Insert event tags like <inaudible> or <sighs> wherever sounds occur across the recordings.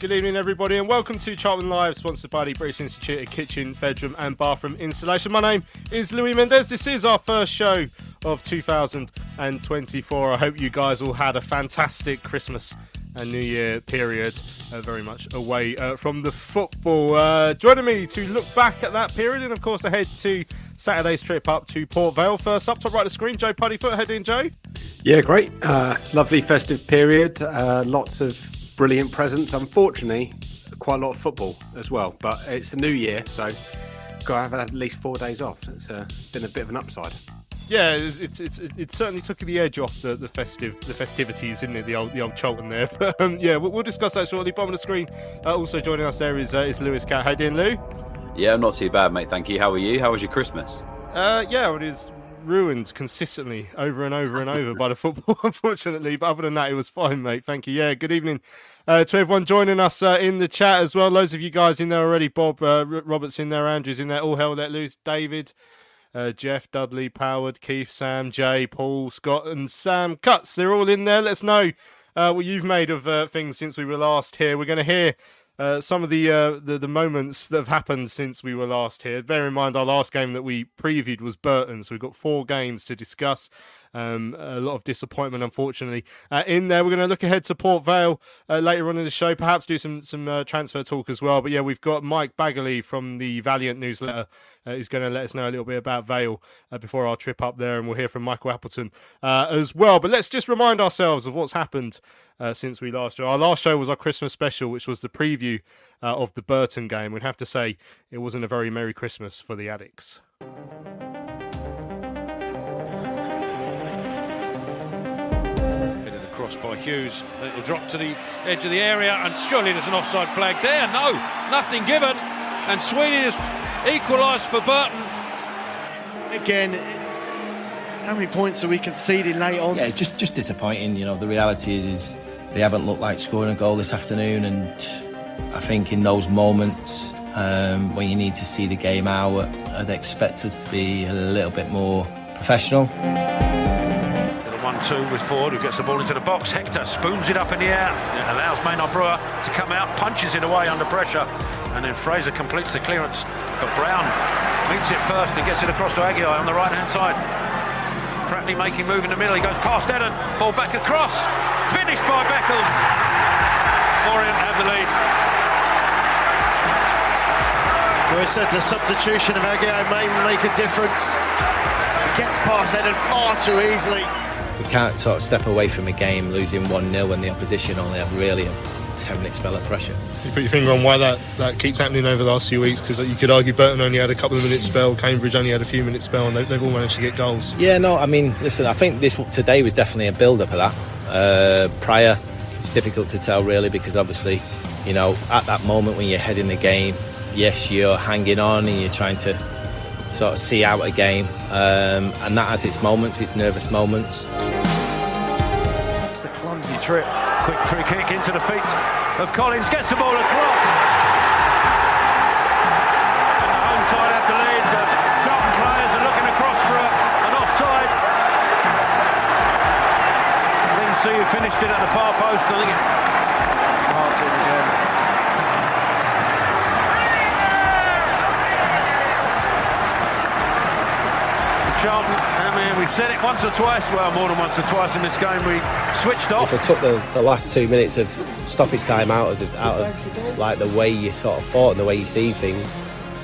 Good evening, everybody, and welcome to Charlton Live, sponsored by the British Institute of Kitchen, Bedroom, and Bathroom Installation. My name is Louis Mendez. This is our first show of 2024. I hope you guys all had a fantastic Christmas and New Year period, uh, very much away uh, from the football. Uh, joining me to look back at that period, and of course, ahead to Saturday's trip up to Port Vale. First up, top right of the screen, Joe Puddyfoot. How you Joe? Yeah, great. Uh, lovely festive period. Uh, lots of brilliant presents. Unfortunately, quite a lot of football as well. But it's a new year, so got to have at least four days off. It's uh, been a bit of an upside. Yeah, it's, it's, it's, it certainly took the edge off the, the festive the festivities, isn't it? The old the old Charlton there. <laughs> But um, yeah, we'll, we'll, discuss that shortly. Bottom of the screen. Uh, also joining us there is uh, is Lewis Cat. How you doing, Lou? Yeah, I'm not too bad, mate. Thank you. How are you? How was your Christmas? Uh, yeah, it is ruined consistently over and over and over by the <laughs> football, <laughs> unfortunately. But other than that, it was fine, mate. Thank you. Yeah, good evening uh, to everyone joining us uh, in the chat as well. Loads of you guys in there already. Bob uh, Roberts in there, Andrew's in there. All hell let loose. David. Uh, Jeff, Dudley, Poward, Keith, Sam, Jay, Paul, Scott, and Sam Cuts. They're all in there. Let us know uh, what you've made of uh, things since we were last here. We're going to hear uh, some of the, uh, the, the moments that have happened since we were last here. Bear in mind, our last game that we previewed was Burton, so we've got four games to discuss. Um, a lot of disappointment, unfortunately, uh, in there. We're going to look ahead to Port Vale uh, later on in the show, perhaps do some some uh, transfer talk as well. But yeah, we've got Mike Baggaley from the Valiant newsletter uh, is going to let us know a little bit about Vale uh, before our trip up there, and we'll hear from Michael Appleton uh, as well. But let's just remind ourselves of what's happened since we last. Our last show was our Christmas special, which was the preview of the Burton game. We'd have to say it wasn't a very merry Christmas for the Addicks. Cross by Hughes. It'll drop to the edge of the area, and surely there's an offside flag there. No, nothing given. And Sweeney has equalised for Burton. Again, how many points are we conceding late on? Yeah, just just disappointing. You know, the reality is, is they haven't looked like scoring a goal this afternoon, and I think in those moments um, when you need to see the game out, I'd expect us to be a little bit more professional. 1-2 with Ford, who gets the ball into the box. Hector spoons it up in the air. It allows Maynard Brewer to come out, punches it away under pressure. And then Fraser completes the clearance. But Brown meets it first and gets it across to Agyei on the right-hand side. Pratley making move in the middle. He goes past Edun. Ball back across. Finished by Beckles. Orient have the lead. I said the substitution of Agyei may make a difference. Gets past Edun far too easily we can't sort of step away from a game losing 1 0 when the opposition only have really a 10 minute spell of pressure. You put your finger on why that, that keeps happening over the last few weeks because you could argue Burton only had a couple of minutes spell, Cambridge only had a few minutes spell, and they, have all managed to get goals. Yeah, no, I mean, listen, I think this today was definitely a build up of that. Uh, prior, it's difficult to tell really because obviously, you know, at that moment when you're heading the game, yes, you're hanging on and you're trying to sort of see out a game, um, and that has its moments, its nervous moments. The clumsy trip, quick free kick into the feet of Collins, gets the ball across. And the home side have the lead. The Charlton players are looking across for a, an offside. Who finished it at the far post. I think said it once or twice, well, more than once or twice in this game, we switched off. If I took the, the last two minutes of stoppage time out of, the, out of like the way you sort of thought and the way you see things,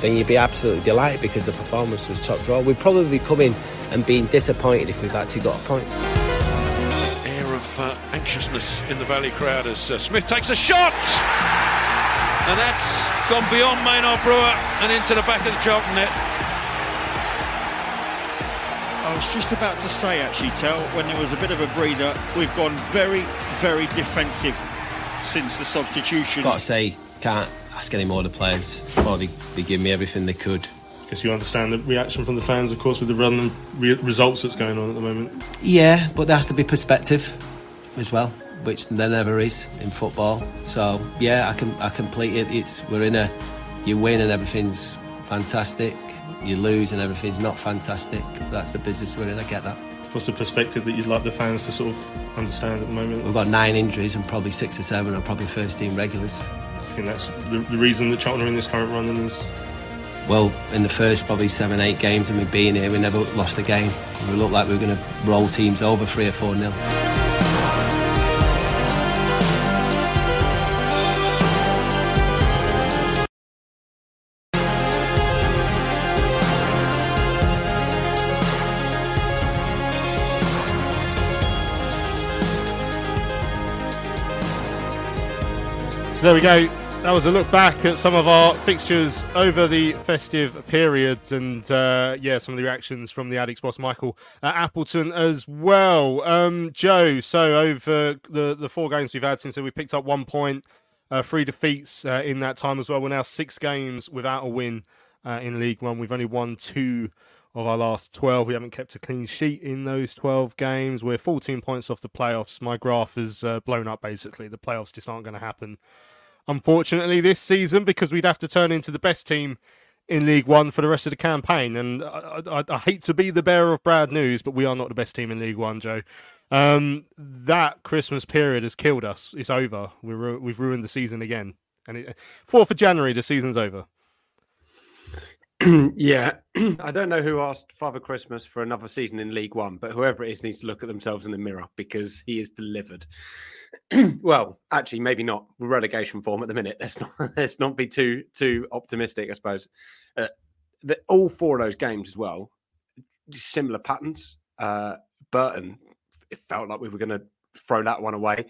then you'd be absolutely delighted because the performance was top draw. We'd probably be coming and being disappointed if we've actually got a point. Air of uh, anxiousness in the Valley crowd as uh, Smith takes a shot! And that's gone beyond Maynard Brewer and into the back of the Charlton net. Just about to say, actually, Tell, when there was a bit of a breather, we've gone very, very defensive since the substitution. Got to say, can't ask any more of the players. Well, they, they give me everything they could. Because you understand the reaction from the fans, of course, with the run re- results that's going on at the moment. Yeah, but there has to be perspective as well, which there never is in football. So yeah, I can I complete it. It's we're in a you win and everything's fantastic. You lose and everything's not fantastic. That's the business we're in. I get that. What's the perspective that you'd like the fans to sort of understand at the moment? We've got nine injuries and probably six or seven are probably first team regulars. I think that's the, the reason that Charlton are in this current run and is well, in the first probably seven, eight games of me being here, we never lost a game. We looked like we were going to roll teams over three or four nil. There we go. That was a look back at some of our fixtures over the festive periods, and uh, yeah, some of the reactions from the Addicks boss Michael at Appleton as well. Um, Joe, so over the the four games we've had since we picked up one point, uh, three defeats uh, in that time as well. We're now six games without a win uh, in League One. We've only won two of our last 12. We haven't kept a clean sheet in those 12 games. We're 14 points off the playoffs. My graph has uh, blown up basically. The playoffs just aren't going to happen unfortunately, this season because we'd have to turn into the best team in League One for the rest of the campaign. And I, I, I, hate to be the bearer of bad news, but we are not the best team in League One, Joe. Um, that Christmas period has killed us. It's over. we ru- we've ruined the season again. And 4th of January, the season's over. <clears throat> yeah, <clears throat> I don't know who asked Father Christmas for another season in League One, but whoever it is needs to look at themselves in the mirror because he is delivered. <clears throat> well, actually, maybe not relegation form at the minute. Let's not <laughs> let's not be too too optimistic. I suppose uh, the, all four of those games as well, similar patterns. Uh, Burton, it felt like we were going to throw that one away.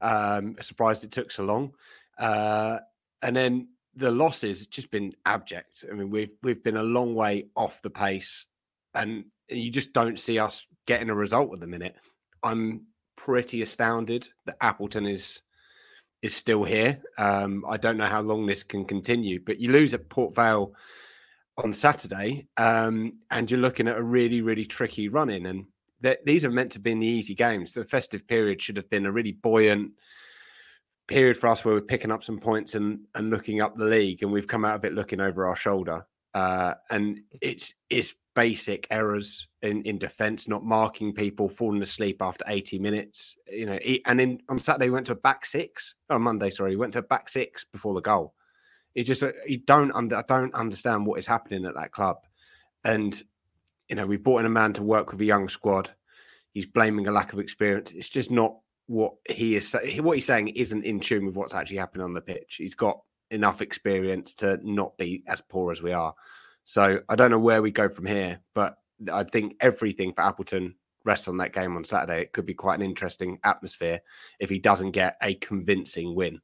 Um, surprised it took so long, uh, and then the losses just been abject. I mean, we've we've been a long way off the pace, and you just don't see us getting a result at the minute. I'm pretty astounded that Appleton is is still here. Um, I don't know how long this can continue, but you lose at Port Vale on Saturday, um, and you're looking at a really, really tricky run in. And th- these are meant to be in the easy games. The festive period should have been a really buoyant period for us where we're picking up some points and and looking up the league, and we've come out of it looking over our shoulder. Uh, and it's it's basic errors in, in defense, not marking people, falling asleep after 80 minutes. You know, he, and then on Saturday he went to a back six. On oh, Monday, sorry, he went to a back six before the goal. He just uh, you don't under I don't understand what is happening at that club. And you know, we brought in a man to work with a young squad. He's blaming a lack of experience. It's just not what he is what he's saying isn't in tune with what's actually happening on the pitch. He's got enough experience to not be as poor as we are. So I don't know where we go from here, but I think everything for Appleton rests on that game on Saturday. It could be quite an interesting atmosphere if he doesn't get a convincing win.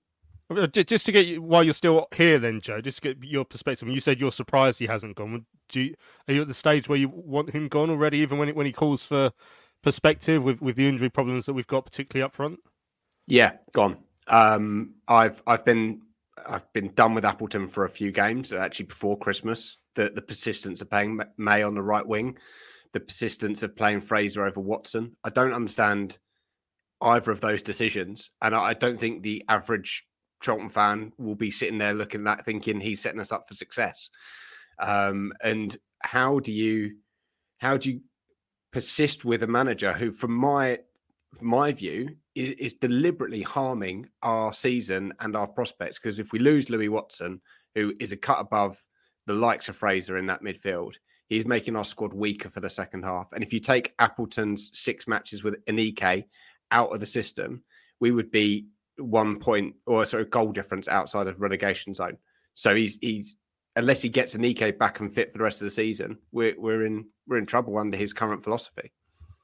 Uh, just to get you, while you're still here, then Joe, just to get your perspective. You said you're surprised he hasn't gone. Do you, are you at the stage where you want him gone already, even when it, when he calls for perspective with, with the injury problems that we've got, particularly up front? Yeah, gone. Um, I've I've been I've been done with Appleton for a few games, actually before Christmas. The the persistence of playing May on the right wing, the persistence of playing Fraser over Watson. I don't understand either of those decisions, and I don't think the average Charlton fan will be sitting there looking at that thinking he's setting us up for success. Um, and how do you how do you persist with a manager who, from my my view, is, is deliberately harming our season and our prospects. Because if we lose Louis Watson, who is a cut above the likes of Fraser in that midfield, he's making our squad weaker for the second half. And if you take Appleton's six matches with Aneke out of the system, we would be one point or sort of goal difference outside of relegation zone. So he's he's unless he gets Aneke back and fit for the rest of the season, we're we're in we're in trouble under his current philosophy.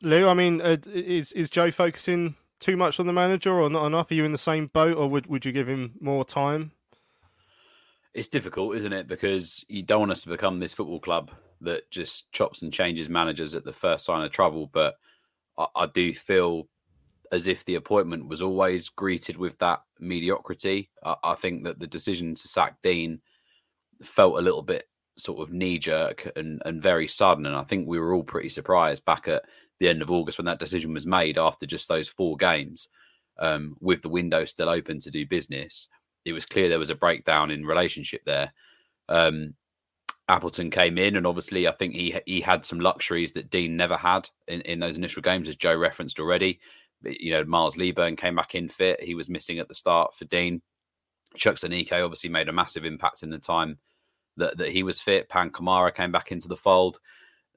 Lou, I mean, uh, is is Joe focusing too much on the manager or not enough? Are you in the same boat, or would would you give him more time? It's difficult, isn't it? Because you don't want us to become this football club that just chops and changes managers at the first sign of trouble. But I, I do feel as if the appointment was always greeted with that mediocrity. I, I think that the decision to sack Dean felt a little bit sort of knee jerk and, and very sudden. And I think we were all pretty surprised back at the end of August when that decision was made after just those four games, um, with the window still open to do business. It was clear there was a breakdown in relationship there. Um, Appleton came in, and obviously, I think he he had some luxuries that Dean never had in, in those initial games, as Joe referenced already. You know, Miles Leaburn came back in fit; he was missing at the start for Dean. Chuks Aneke obviously made a massive impact in the time that, that he was fit. Pan Kamara came back into the fold.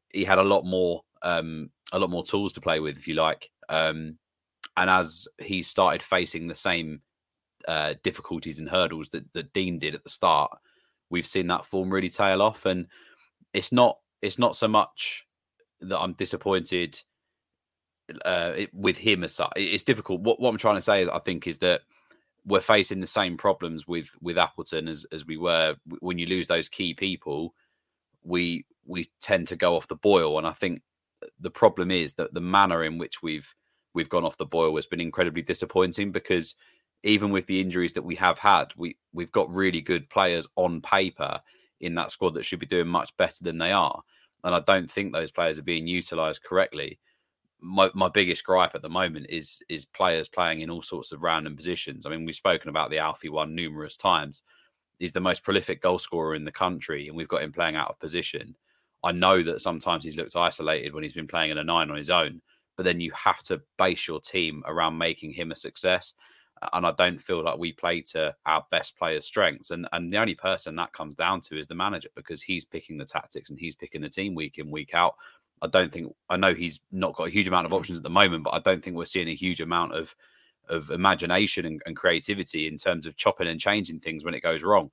He had a lot more um, a lot more tools to play with, if you like. Um, and as he started facing the same uh, difficulties and hurdles that, that Dean did at the start, we've seen that form really tail off. And it's not it's not so much that I'm disappointed uh, with him as such. It's difficult. What, what I'm trying to say, I think, is that we're facing the same problems with with Appleton as as we were when you lose those key people. We we tend to go off the boil, and I think the problem is that the manner in which we've we've gone off the boil has been incredibly disappointing because even with the injuries that we have had, we we've got really good players on paper in that squad that should be doing much better than they are, and I don't think those players are being utilised correctly. My, my biggest gripe at the moment is is players playing in all sorts of random positions. I mean, we've spoken about the Alfie one numerous times. He's the most prolific goal scorer in the country, and we've got him playing out of position. I know that sometimes he's looked isolated when he's been playing in a nine on his own, but then you have to base your team around making him a success. And I don't feel like we play to our best players' strengths. And and the only person that comes down to is the manager because he's picking the tactics and he's picking the team week in, week out. I don't think I know he's not got a huge amount of mm. options at the moment, but I don't think we're seeing a huge amount of of imagination and, and creativity in terms of chopping and changing things when it goes wrong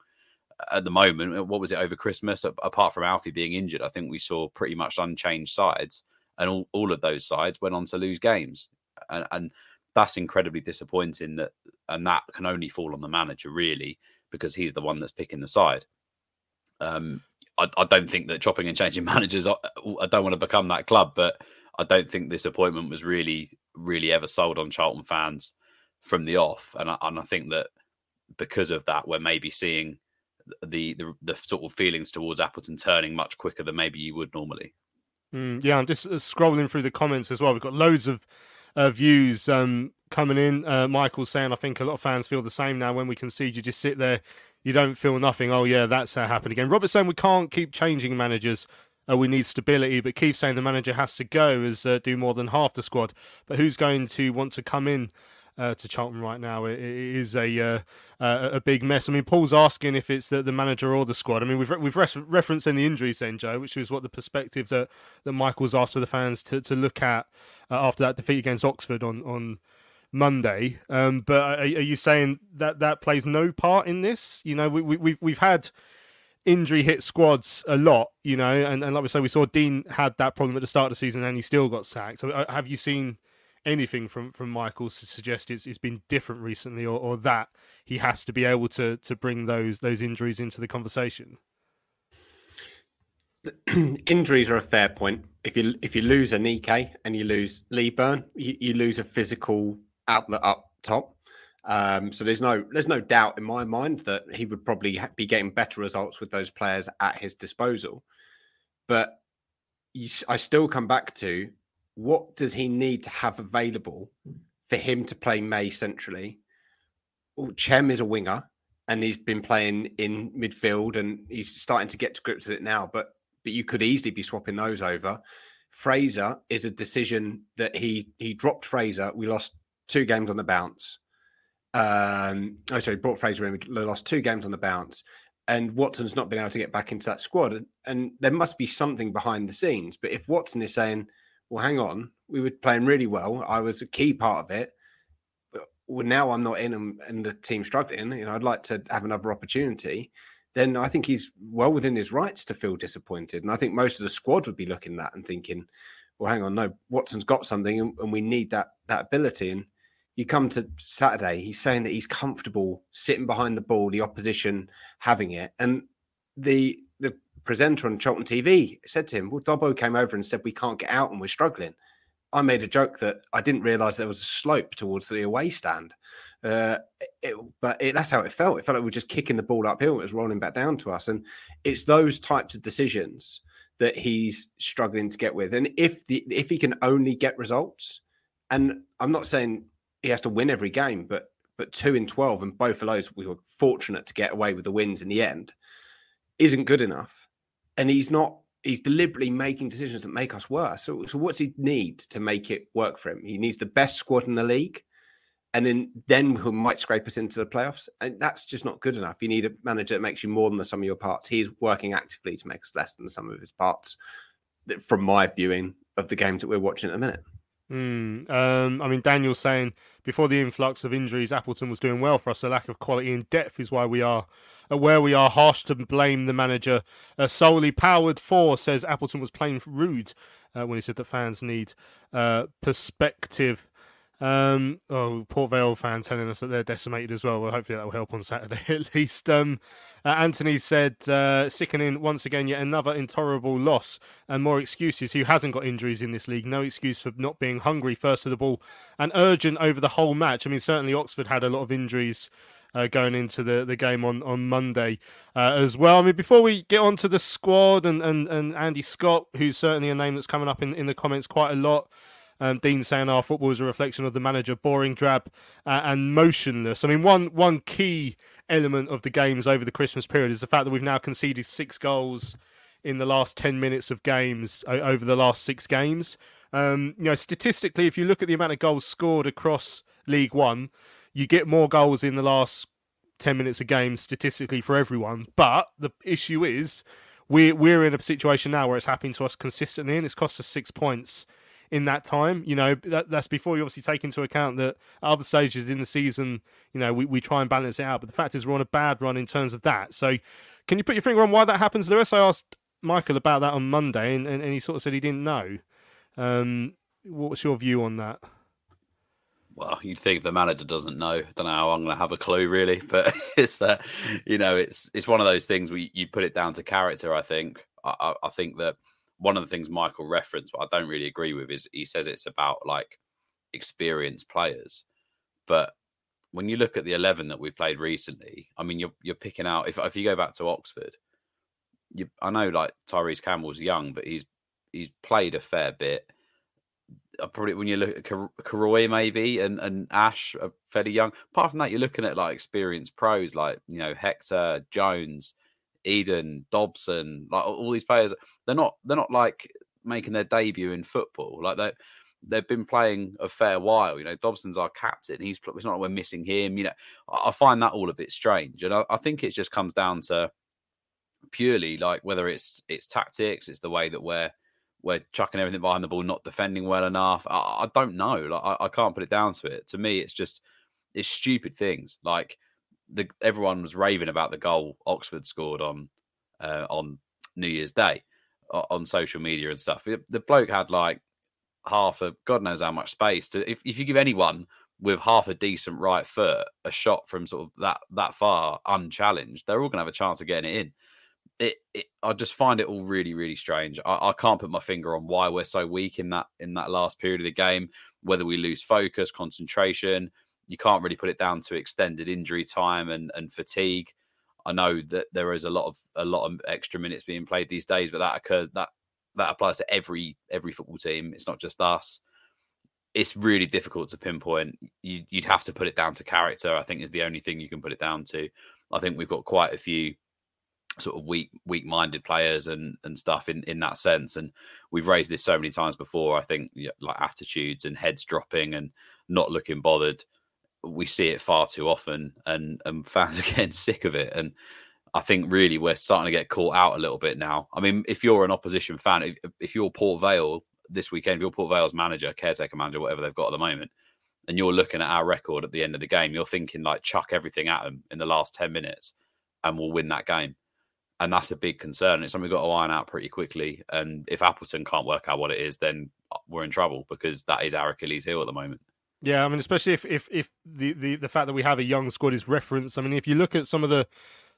at the moment, uh, what was it over Christmas? Apart from Alfie being injured, I think we saw pretty much unchanged sides, and all, all of those sides went on to lose games, and, and that's incredibly disappointing. That and that can only fall on the manager really because he's the one that's picking the side. Um, I, I don't think that chopping and changing <laughs> managers. I, I don't want to become that club, but I don't think this appointment was really, really ever sold on Charlton fans from the off, and I, and I think that because of that, we're maybe seeing the, the, the sort of feelings towards Appleton turning much quicker than maybe you would normally. Mm, yeah, I'm just uh, scrolling through the comments as well. We've got loads of uh, views um, coming in. Uh, Michael's saying, I think a lot of fans feel the same now. When we concede, you just sit there, you don't feel nothing. Oh yeah, that's uh, happened again. Robert saying we can't keep changing managers. Uh, we need stability. But Keith saying the manager has to go as uh, do more than half the squad. But who's going to want to come in? Uh, to Charlton right now. it, it is a uh, a big mess. I mean, Paul's asking if it's the, the manager or the squad. I mean, we've we've referenced in the injuries then, Joe, which was what the perspective that that Michael's asked for the fans to, to look at uh, after that defeat against Oxford on on Monday. Um, but are, are, you saying that that plays no part in this? You know, we, we we've we've had injury hit squads a lot, you know, and, and like we say, we saw Dean had that problem at the start of the season and he still got sacked. So uh, have you seen anything from from Michael to suggest it's, it's been different recently, or, or that he has to be able to to bring those those injuries into the conversation. <clears throat> injuries are a fair point. If you if you lose Aneke and you lose Leaburn, you, you lose a physical outlet up top. Um, so there's no there's no doubt in my mind that he would probably be getting better results with those players at his disposal. But you, I still come back to what does he need to have available for him to play May centrally? Well, Chem is a winger and he's been playing in midfield and he's starting to get to grips with it now. But but you could easily be swapping those over. Fraser is a decision that he he dropped Fraser. We lost two games on the bounce. Um, oh, sorry, brought Fraser in. We lost two games on the bounce, and Watson's not been able to get back into that squad. And, and there must be something behind the scenes. But if Watson is saying, well, hang on, we were playing really well. I was a key part of it. But well, now I'm not in and, and the team struggling. You know, I'd like to have another opportunity. Then I think he's well within his rights to feel disappointed. And I think most of the squad would be looking at that and thinking, well, hang on, no, Watson's got something and, and we need that that ability. And you come to Saturday, he's saying that he's comfortable sitting behind the ball, the opposition having it, and the presenter on Charlton TV said to him, "Well, Dobbo came over and said we can't get out and we're struggling." I made a joke that I didn't realise there was a slope towards the away stand, uh, it, but it, that's how it felt. It felt like we were just kicking the ball uphill. It was rolling back down to us, and it's those types of decisions that he's struggling to get with. And if the if he can only get results, and I'm not saying he has to win every game, but but two in twelve, and both of those we were fortunate to get away with the wins in the end, isn't good enough. And he's not. He's deliberately making decisions that make us worse. So, so what's he need to make it work for him? He needs the best squad in the league, and then then who might scrape us into the playoffs. And that's just not good enough. You need a manager that makes you more than the sum of your parts. He's working actively to make us less than the sum of his parts. From my viewing of the games that we're watching at the minute. Mm, um, I mean, Daniel's saying before the influx of injuries, Appleton was doing well for us. A lack of quality and depth is why we are uh, where we are. Harsh to blame the manager uh, solely. Powered for says Appleton was playing rude uh, when he said that fans need uh, perspective. Um, oh, Port Vale fan telling us that they're decimated as well. Well, hopefully that will help on Saturday <laughs> at least. Um, uh, Anthony said, uh, sickening once again, yet another intolerable loss and more excuses. Who hasn't got injuries in this league? No excuse for not being hungry first to the ball and urgent over the whole match. I mean, certainly Oxford had a lot of injuries. Uh, going into the, the game on on Monday uh, as well. I mean, before we get on to the squad and, and, and Andy Scott, who's certainly a name that's coming up in, in the comments quite a lot. Um, Dean saying our football is a reflection of the manager, boring, drab, uh, and motionless. I mean, one one key element of the games over the Christmas period is the fact that we've now conceded six goals in the last ten minutes of games over the last six games. Um, you know, statistically, if you look at the amount of goals scored across League One, you get more goals in the last ten minutes of games statistically for everyone. But the issue is we're we're in a situation now where it's happening to us consistently, and it's cost us six points in that time. You know, that, that's before you obviously take into account that other stages in the season, you know, we, we try and balance it out. But the fact is, we're on a bad run in terms of that. So, can you put your finger on why that happens, Lewis? I asked Michael about that on Monday, and, and, and he sort of said he didn't know. Um, what's your view on that? well, you'd think the manager doesn't know. I don't know how I'm going to have a clue, really. <laughs> But it's, uh, you know, it's it's one of those things where you put it down to character. I think. I, I think that one of the things Michael referenced, but I don't really agree with, is he says it's about like experienced players. But when you look at the eleven that we played recently, I mean, you're you're picking out if if you go back to Oxford, you I know like Tyreece Campbell's young, but he's he's played a fair bit. I probably when you look at Karoy maybe and and Ash are fairly young. Apart from that, you're looking at like experienced pros like you know Hector Jones. Edun, Dobson, like all these players, they're not they're not like making their debut in football. Like they they've been playing a fair while. You know, Dobson's our captain. He's it's not like we're missing him. You know, I find that all a bit strange, and I, I think it just comes down to purely like whether it's it's tactics, it's the way that we're we're chucking everything behind the ball, not defending well enough. I, I don't know. Like I, I can't put it down to it. To me, it's just it's stupid things like the everyone was raving about the goal Oxford scored on uh, on New Year's Day on social media and stuff. The bloke had like half a God knows how much space to. If if you give anyone with half a decent right foot a shot from sort of that that far unchallenged, they're all to have a chance of getting it in. It, it, I just find it all really, really strange. I, I, can't put my finger on why we're so weak in that in that last period of the game. Whether we lose focus, concentration, you can't really put it down to extended injury time and, and fatigue. I know that there is a lot of a lot of extra minutes being played these days, but that occurs that that applies to every every football team. It's not just us. It's really difficult to pinpoint. You, would have to put it down to character. I think is the only thing you can put it down to. I think we've got quite a few sort of weak weak minded players and and stuff in in that sense. And we've raised this so many times before. I think like attitudes and heads dropping and not looking bothered we see it far too often, and and fans <laughs> are getting sick of it. And I think really we're starting to get caught out a little bit now. I mean, if you're an opposition fan, if, if you're Port Vale this weekend, if you're Port Vale's manager, caretaker manager, whatever they've got at the moment, and you're looking at our record at the end of the game, you're thinking like chuck everything at them in the last ten minutes, and we'll win that game. And that's a big concern. It's something we've got to iron out pretty quickly. And if Appleton can't work out what it is, then we're in trouble because that is our Achilles heel at the moment. Yeah, I mean, especially if if if the, the the fact that we have a young squad is referenced. I mean, if you look at some of the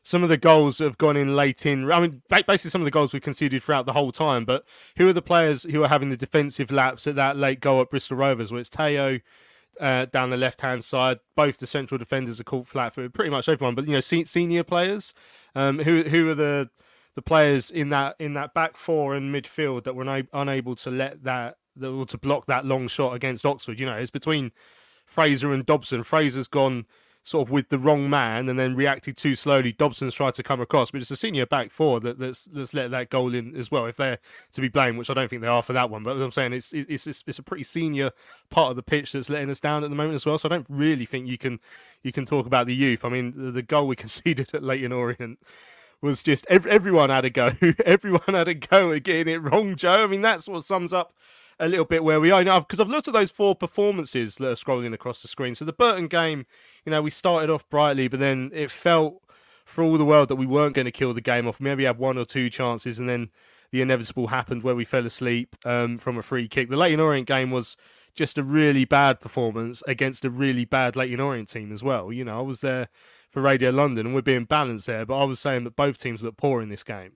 some of the goals that have gone in late in. I mean, basically some of the goals we conceded throughout the whole time. But who are the players who are having the defensive laps at that late goal at Bristol Rovers? Well, it's Tayo uh, down the left hand side. Both the central defenders are caught flat for pretty much everyone. But you know, senior players. Um, who who are the the players in that in that back four and midfield that were una- unable to let that that to block that long shot against Oxford? You know, it's between Fraser and Dobson. Fraser's gone sort of with the wrong man and then reacted too slowly. Dobson's tried to come across, but it's a senior back four that, that's that's let that goal in as well. If they're to be blamed, which I don't think they are for that one, but I'm saying it's it's it's, it's a pretty senior part of the pitch that's letting us down at the moment as well. So I don't really think you can you can talk about the youth. I mean, the, the goal we <laughs> conceded at Leyton Orient was just everyone had a go. <laughs> everyone had a go at getting it wrong, Joe. I mean, that's what sums up a little bit where we are now because I've looked at those four performances that are scrolling across the screen. So the Burton game, you know, we started off brightly, but then it felt for all the world that we weren't going to kill the game off. Maybe had one or two chances, and then the inevitable happened where we fell asleep um, from a free kick. The Leyton Orient game was just a really bad performance against a really bad Leyton Orient team as well. You know, I was there for Radio London, and we're being balanced there, but I was saying that both teams look poor in this game.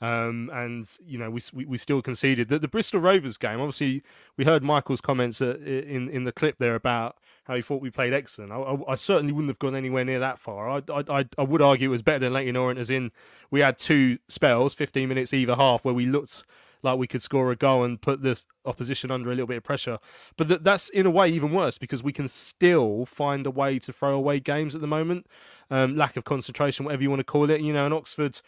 Um, and you know we, we, we still conceded that the Bristol Rovers game. Obviously, we heard Michael's comments uh, in in the clip there about how he thought we played excellent. I, I, I certainly wouldn't have gone anywhere near that far. I, I I would argue it was better than Leyton Orient, as in we had two spells, fifteen minutes either half, where we looked like we could score a goal and put this opposition under a little bit of pressure. But th- that's in a way even worse because we can still find a way to throw away games at the moment. Um, lack of concentration, whatever you want to call it. You know, and Oxford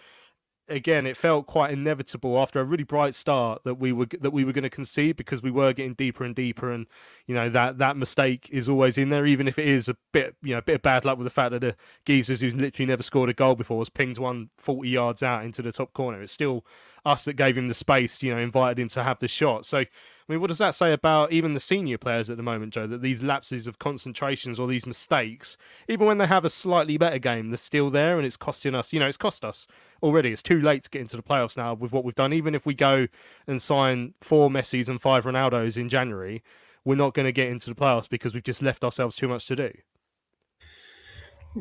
again, it felt quite inevitable after a really bright start that we were that we were going to concede because we were getting deeper and deeper, and you know that that mistake is always in there, even if it is a bit you know a bit of bad luck with the fact that the geezers who's literally never scored a goal before was pinged one 40 yards out into the top corner. It's still us that gave him the space, you know, invited him to have the shot. So I mean, what does that say about even the senior players at the moment, Joe? That these lapses of concentrations or these mistakes, even when they have a slightly better game, they're still there, and it's costing us. You know, it's cost us already. It's too late to get into the playoffs now with what we've done. Even if we go and sign four Messis and five Ronaldos in January, we're not going to get into the playoffs because we've just left ourselves too much to do.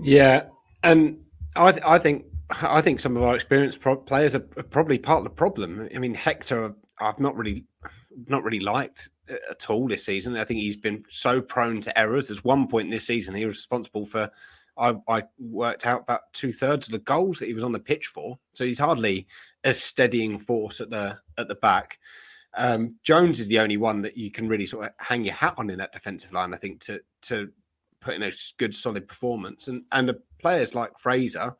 Yeah, and I, th- I think I think some of our experienced pro- players are probably part of the problem. I mean, Hector, I've not really not really liked at all this season. I think he's been so prone to errors. There's one point this season he was responsible for. I, I worked out about two thirds of the goals that he was on the pitch for. So he's hardly a steadying force at the at the back. Um, Jones is the only one that you can really sort of hang your hat on in that defensive line. I think to to put in a good solid performance, and and the players like Fraser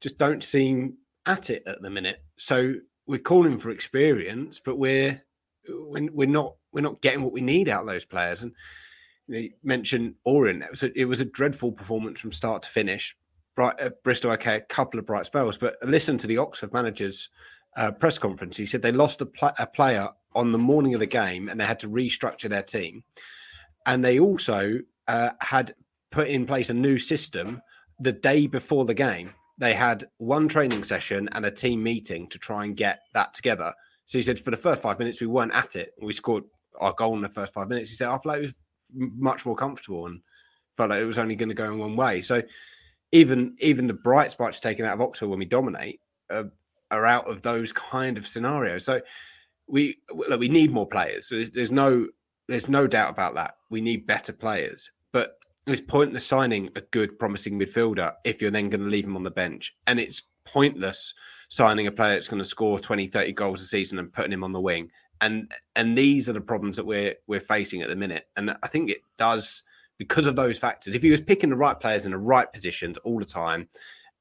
just don't seem at it at the minute. So we're calling for experience, but we're when we're not we're not getting what we need out of those players. And you, know, you mentioned Orient. It was a, it was a dreadful performance from start to finish. Bright, uh, Bristol, okay, a couple of bright spells, but listen to the Oxford manager's uh, press conference. He said they lost a, pl- a player on the morning of the game and they had to restructure their team, and they also uh, had put in place a new system the day before the game. They had one training session and a team meeting to try and get that together so he said for the first five minutes we weren't at it. We scored our goal in the first five minutes. He said I felt like it was much more comfortable and felt like it was only going to go in one way. So even even the bright spots taken out of Oxford when we dominate uh, are out of those kind of scenarios. So we look, we need more players. There's, there's no there's no doubt about that. We need better players, but it's pointless signing a good, promising midfielder if you're then going to leave him on the bench, and it's pointless signing a player that's going to score 20, 30 goals a season and putting him on the wing. And and these are the problems that we're we're facing at the minute. And I think it does because of those factors. If he was picking the right players in the right positions all the time,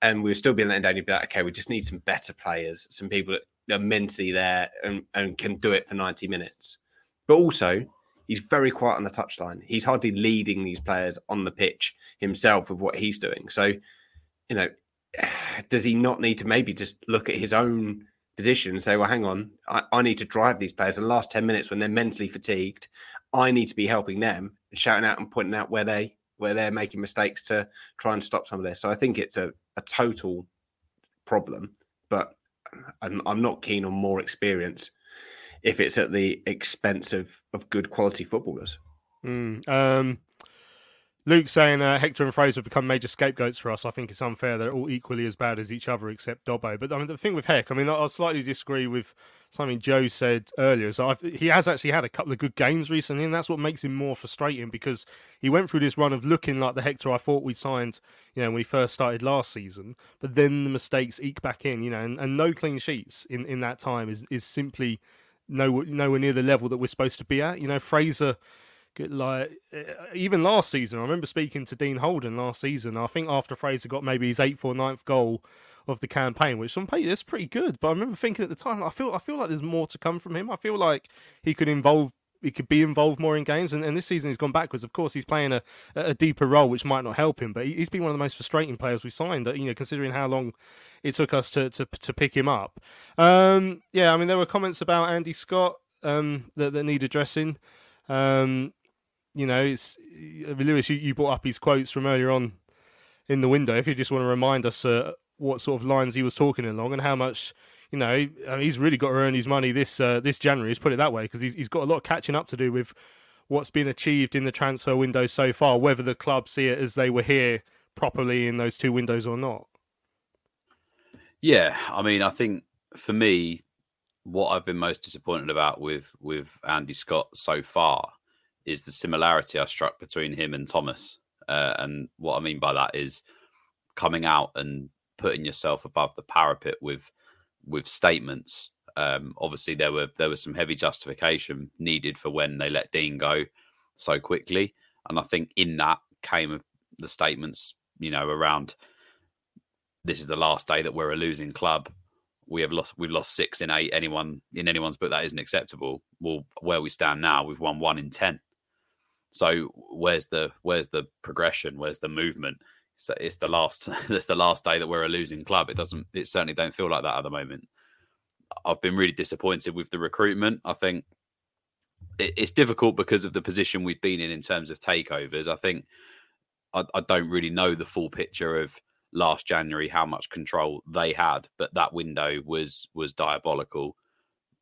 and we were still being let down, you'd be like, okay, we just need some better players, some people that are mentally there and, and can do it for 90 minutes. But also, he's very quiet on the touchline. He's hardly leading these players on the pitch himself with what he's doing. So, you know, <sighs> does he not need to maybe just look at his own position and say, well, hang on, I, I need to drive these players in the last 10 minutes when they're mentally fatigued. I need to be helping them and shouting out and pointing out where they where they're making mistakes to try and stop some of this. So I think it's a, a total problem, but I'm, I'm not keen on more experience if it's at the expense of, of good quality footballers. Mm, um, Luke saying uh, Hector and Fraser have become major scapegoats for us. I think it's unfair. They're all equally as bad as each other, except Dobbo. But I mean, the thing with Heck, I mean, I, I slightly disagree with something Joe said earlier. So I've, he has actually had a couple of good games recently, and that's what makes him more frustrating because he went through this run of looking like the Hector I thought we signed, you know, when we first started last season. But then the mistakes eke back in, you know, and, and no clean sheets in, in that time is is simply no nowhere near the level that we're supposed to be at. You know, Fraser like even last season, I remember speaking to Dean Holden last season. I think after Fraser got maybe his eighth or ninth goal of the campaign, which on paper is pretty good. But I remember thinking at the time, I feel I feel like there's more to come from him. I feel like he could involve he could be involved more in games. And, and this season he's gone backwards. Of course, he's playing a, a deeper role, which might not help him. But he's been one of the most frustrating players we signed. You know, considering how long it took us to to, to pick him up. Um, yeah, I mean there were comments about Andy Scott um, that that need addressing. Um, you know, it's Lewis. You, you brought up his quotes from earlier on in the window. If you just want to remind us uh, what sort of lines he was talking along and how much, you know, he's really got to earn his money this uh, this January. Let's put it that way, because he's he's got a lot of catching up to do with what's been achieved in the transfer window so far. Whether the club see it as they were here properly in those two windows or not. Yeah, I mean, I think for me, what I've been most disappointed about with with Andy Scott so far is the similarity I struck between him and Thomas. Uh, and what I mean by that is coming out and putting yourself above the parapet with with statements. Um, obviously, there were there was some heavy justification needed for when they let Dean go so quickly, and I think in that came the statements, you know, around this is the last day that we're a losing club. We have lost we've lost six in eight. Anyone in anyone's book that isn't acceptable. Well, where we stand now, we've won one in ten. So where's the where's the progression? Where's the movement? So it's the last <laughs> it's the last day that we're a losing club. It doesn't it certainly don't feel like that at the moment. I've been really disappointed with the recruitment. I think it's difficult because of the position we've been in in terms of takeovers. I think I, I don't really know the full picture of last January how much control they had, but that window was was diabolical.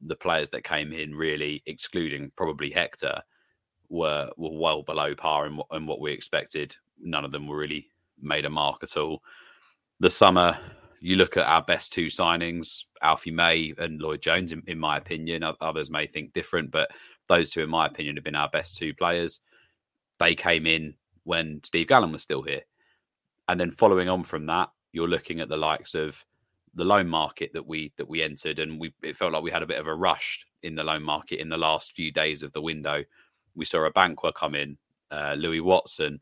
The players that came in really, excluding probably Hector, were were well below par in, in what we expected. None of them were really made a mark at all. The summer, you look at our best two signings, Alfie May and Lloyd Jones, in, in my opinion. Others may think different, but those two, in my opinion, have been our best two players. They came in when Steve Gallen was still here. And then following on from that, you're looking at the likes of the loan market that we that we entered, and we it felt like we had a bit of a rush in the loan market in the last few days of the window we saw Abankwah come in, uh, Louis Watson,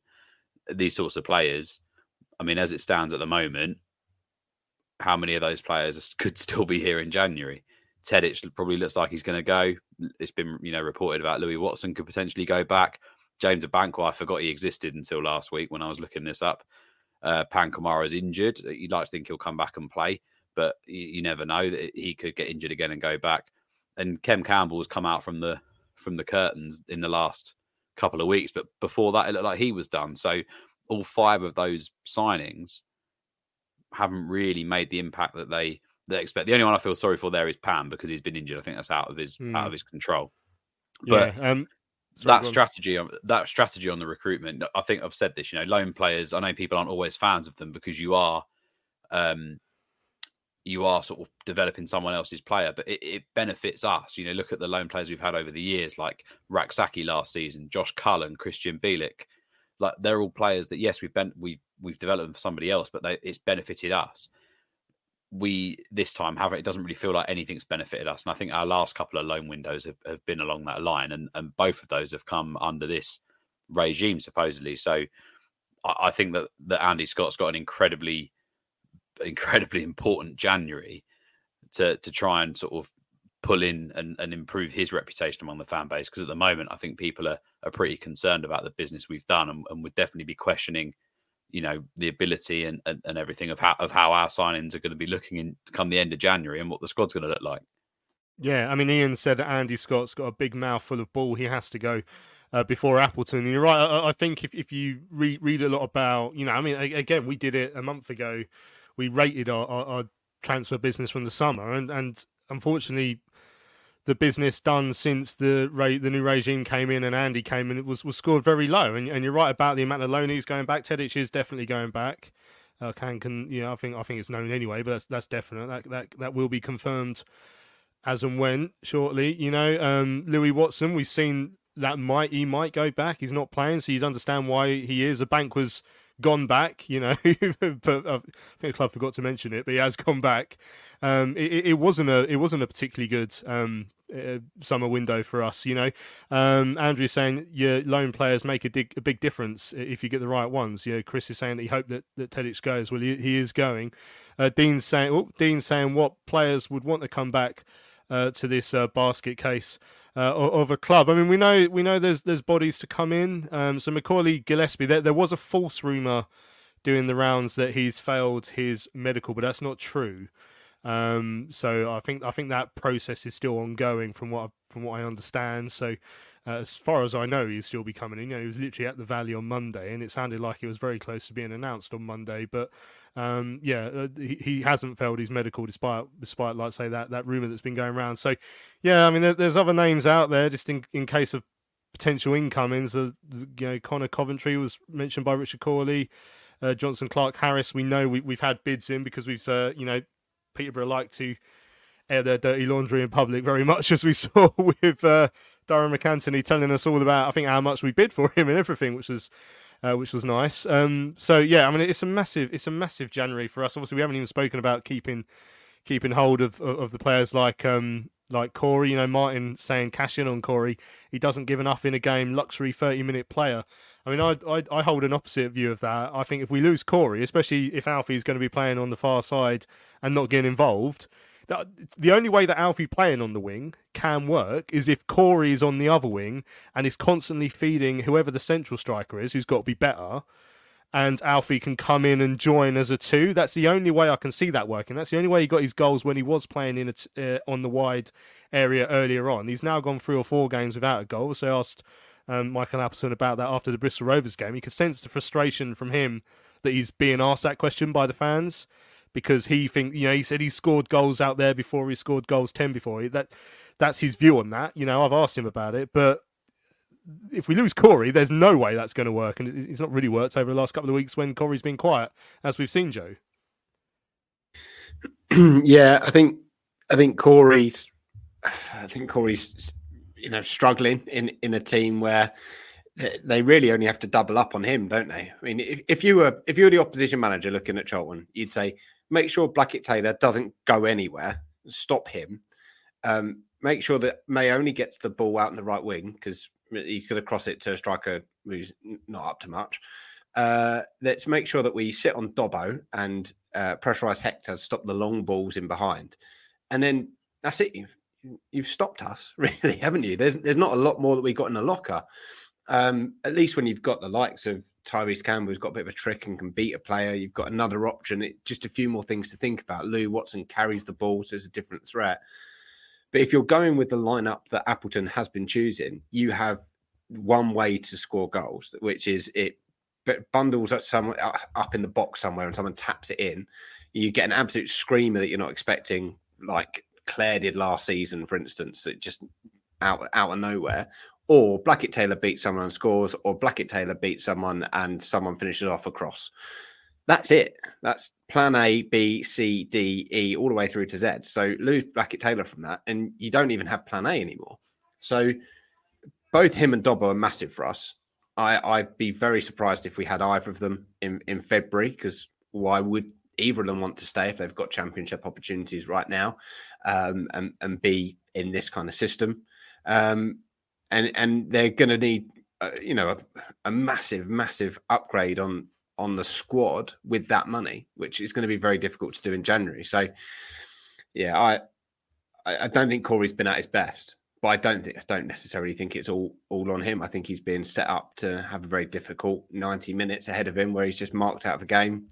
these sorts of players. I mean, as it stands at the moment, how many of those players could still be here in January? Tedic probably looks like he's going to go. It's been, you know, reported about Louis Watson could potentially go back. James Abankwah, I forgot he existed until last week when I was looking this up. Uh, Pan is injured. You'd like to think he'll come back and play, but you, you never know that he could get injured again and go back. And Chem Campbell has come out from the from the curtains in the last couple of weeks. But before that, it looked like he was done. So all five of those signings haven't really made the impact that they they expect. The only one I feel sorry for there is Pan because he's been injured. I think that's out of his mm. out of hmm. his control. But yeah, um, that strategy on that strategy on the recruitment, I think I've said this. You know, loan players. I know people aren't always fans of them because you are um, you are sort of developing someone else's player, but it, it, benefits us. You know, look at the loan players we've had over the years, like Rak-Sakyi last season, Josh Cullen, Krystian Bielik. Like they're all players that yes, we've been we've we've developed them for somebody else, but they, it's benefited us. We this time have it doesn't really feel like anything's benefited us, and I think our last couple of loan windows have, have been along that line, and and both of those have come under this regime supposedly. So I, I think that that Andy Scott's got an incredibly incredibly important January to to try and sort of pull in and, and improve his reputation among the fan base. Because at the moment, I think people are, are pretty concerned about the business we've done and, and would definitely be questioning, you know, the ability and, and, and everything of how of how our signings are going to be looking in come the end of January and what the squad's going to look like. Yeah, I mean, Ian said Andy Scott's got a big mouth full of ball. He has to go. Uh, before Appleton. And you're right. I, I think if, if you read, read a lot about, you know, I mean, again, we did it a month ago we rated our, our, our transfer business from the summer, and and unfortunately, the business done since the the new regime came in and Andy came in, it was was scored very low. And, and you're right about the amount of loanies going back. Tedic is definitely going back. Uh, can can know I think I think it's known anyway, but that's that's definite. That that that will be confirmed as and when shortly. You know, um, Louis Watson, we've seen that might he might go back. He's not playing, so you'd understand why he is. Abankwah gone back, you know, <laughs> but uh, I think the club forgot to mention it, but he has gone back. Um, it, it, wasn't a it wasn't a particularly good um, uh, summer window for us, you know. Um, Andrew's saying your loan players make a, dig, a big difference if you get the right ones. You know, Chris is saying that he hoped that that Tedic goes. Well, he, he is going. Uh, Dean's saying, oh, Dean's saying what players would want to come back uh, to this uh, basket case uh, of a club. I mean, we know we know there's there's bodies to come in. Um, so Macaulay Gillespie, there, there was a false rumor doing the rounds that he's failed his medical, but that's not true. Um, so I think I think that process is still ongoing from what from what I understand. So as far as I know, he's still be coming in. You know, he was literally at the Valley on Monday, and it sounded like he was very close to being announced on Monday. But um, yeah, uh, he, he, hasn't failed his medical despite despite like say that that rumor that's been going around. So yeah, I mean, there, there's other names out there just in in case of potential incomings. Uh, you know, Conor Coventry was mentioned by Richard Cawley. Uh, Jonson Clarke-Harris, we know we, we've had bids in because we've, uh, you know, Peterborough like to air their dirty laundry in public very much, as we saw <laughs> with uh, Darragh MacAnthony telling us all about, I think, how much we bid for him and everything, which was uh, which was nice. Um, so yeah, I mean, it's a massive, it's a massive January for us. Obviously, we haven't even spoken about keeping keeping hold of of, the players like um, like Corey. You know, Martin saying cash in on Corey. He doesn't give enough in a game. Luxury thirty minute player. I mean, I, I, I hold an opposite view of that. I think if we lose Corey, especially if Alfie's going to be playing on the far side and not getting involved, the only way that Alfie playing on the wing can work is if Corey is on the other wing and is constantly feeding whoever the central striker is, who's got to be better, and Alfie can come in and join as a two. That's the only way I can see that working. That's the only way he got his goals when he was playing in uh, on the wide area earlier on. He's now gone three or four games without a goal. So I asked um, Michael Appleton about that after the Bristol Rovers game. You could sense the frustration from him that he's being asked that question by the fans because he think you know he said he scored goals out there before he scored goals ten before that that's his view on that. You know, I've asked him about it, but if we lose Corey, there's no way that's going to work, and it's not really worked over the last couple of weeks when Corey's been quiet, as we've seen, Joe. <clears throat> yeah, I think I think Corey's I think Corey's you know struggling in in a team where they really only have to double up on him, don't they? I mean, if, if you were if you were the opposition manager looking at Charlton, you'd say make sure Blackett Taylor doesn't go anywhere, stop him. Um, make sure that May only gets the ball out in the right wing because he's going to cross it to a striker who's not up to much. Uh, let's make sure that we sit on Dobbo and uh, pressurize Hector, stop the long balls in behind, and then that's it. You've you've stopped us, <laughs> really, haven't you? There's there's not a lot more that we got in the locker um, at least when you've got the likes of Tyreece Campbell, who's got a bit of a trick and can beat a player, you've got another option. It, just a few more things to think about. Lou Watson carries the ball, so it's a different threat. But if you're going with the lineup that Appleton has been choosing, you have one way to score goals, which is it bundles up some up in the box somewhere and someone taps it in. You get an absolute screamer that you're not expecting, like Claire did last season, for instance, that just out out of nowhere, or Blackett Taylor beats someone and scores, or Blackett Taylor beats someone and someone finishes off a cross. That's it. That's plan A, B, C, D, E, all the way through to Z. So lose Blackett Taylor from that, and you don't even have plan A anymore. So both him and Dobbo are massive for us. I, would be very surprised if we had either of them in, in February, because why would either of them want to stay if they've got championship opportunities right now um, and, and be in this kind of system? Um, and and they're going to need uh, you know a, a, massive massive upgrade on on the squad with that money which is going to be very difficult to do in january. So yeah i i don't think corey's been at his best but i don't think i don't necessarily think it's all all on him. I think he's being set up to have a very difficult 90 minutes ahead of him where he's just marked out of the game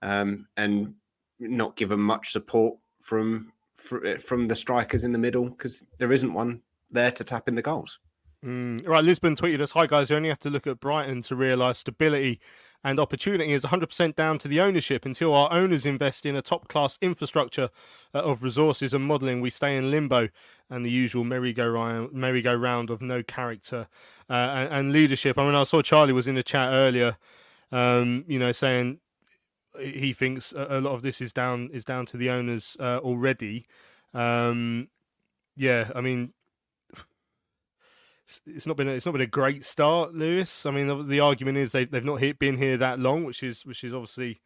um, and not given much support from from the strikers in the middle because there isn't one there to tap in the goals Mm, right, Lisbon tweeted us, "Hi guys, you only have to look at Brighton to realise stability and opportunity is 100% down to the ownership. Until our owners invest in a top class infrastructure uh, of resources and modelling, we stay in limbo and the usual merry-go-round, merry-go-round of no character uh, and, and, leadership. I mean, I saw Charlie was in the chat earlier, um, you know, saying he thinks a lot of this is down is down to the owners uh, already. Um, yeah, I mean, it's not been a, it's not been a great start, Lewis. I mean, the argument is they've they've not hit, been here that long, which is which is obviously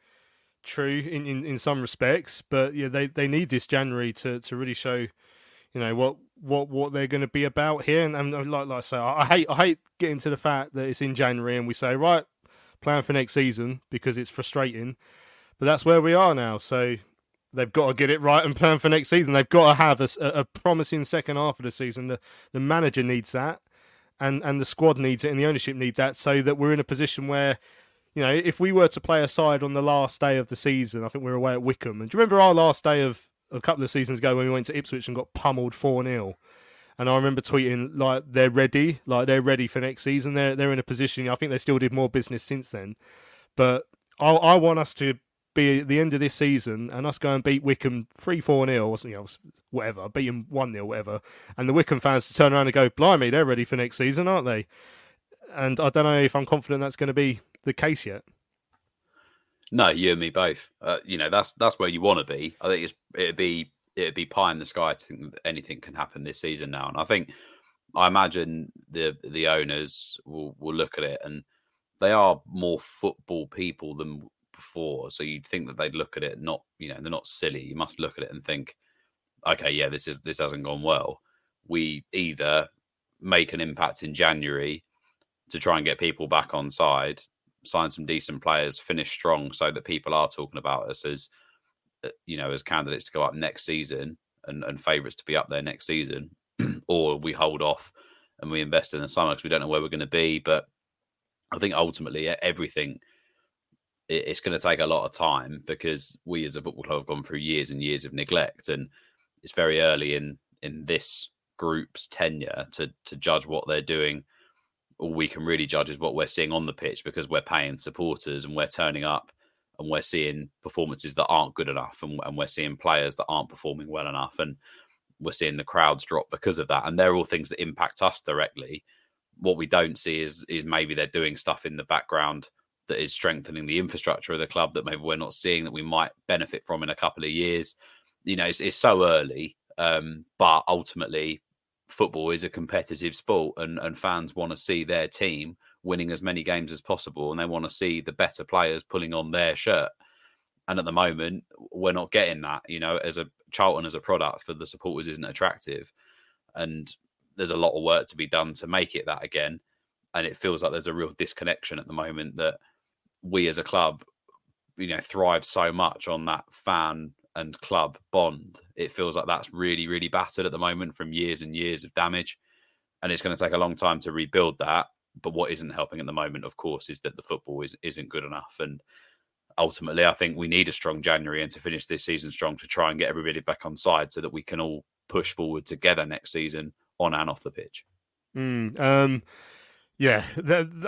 true in, in, in some respects. But yeah, they, they need this January to, to really show, you know, what what what they're going to be about here. And, and like like I say, I, I hate I hate getting to the fact that it's in January and we say right, plan for next season because it's frustrating. But that's where we are now. So they've got to get it right and plan for next season. They've got to have a, a, promising second half of the season. The the manager needs that, and and the squad needs it, and the ownership need that, so that we're in a position where. You know, if we were to play a side on the last day of the season, I think we are away at Wycombe And do you remember our last day of a couple of seasons ago when we went to Ipswich and got pummeled 4 0? And I remember tweeting like they're ready, like they're ready for next season. They're they're in a position. I think they still did more business since then, but I, I want us to be the end of this season and us go and beat Wycombe 3 4 0, or something know, whatever, beat them 1 0, whatever, and the Wycombe fans to turn around and go, blimey, they're ready for next season, aren't they? And I don't know if I'm confident that's going to be the case yet. No, you and me both. Uh, you know, that's that's where you want to be. I think it's it'd be it'd be pie in the sky to think that anything can happen this season now. And I think I imagine the the owners will will look at it and they are more football people than before. So you'd think that they'd look at it, not you know, they're not silly. You must look at it and think, okay, yeah, this is this hasn't gone well. We either make an impact in January to try and get people back on side, sign some decent players, finish strong, so that people are talking about us as uh, you know as candidates to go up next season and, and favourites to be up there next season, <clears throat> or we hold off and we invest in the summer because we don't know where we're going to be. But I think ultimately everything it's going to take a lot of time because we as a football club have gone through years and years of neglect, and it's very early in in this group's tenure to to judge what they're doing. All we can really judge is what we're seeing on the pitch because we're paying supporters and we're turning up and we're seeing performances that aren't good enough and, and we're seeing players that aren't performing well enough and we're seeing the crowds drop because of that and they're all things that impact us directly what we don't see is is maybe they're doing stuff in the background that is strengthening the infrastructure of the club that maybe we're not seeing that we might benefit from in a couple of years. You know, it's, it's so early, um, but ultimately, football is a competitive sport, and, and fans want to see their team winning as many games as possible, and they want to see the better players pulling on their shirt. And at the moment, we're not getting that. You know, as a Charlton as a product for the supporters isn't attractive, and there's a lot of work to be done to make it that again. And it feels like there's a real disconnection at the moment that we as a club, you know, thrive so much on that fan and club bond. It feels like that's really, really battered at the moment from years and years of damage. And it's going to take a long time to rebuild that. But what isn't helping at the moment, of course, is that the football is, isn't good enough. And ultimately, I think we need a strong January and to finish this season strong to try and get everybody back on side so that we can all push forward together next season on and off the pitch. Mm, um, yeah,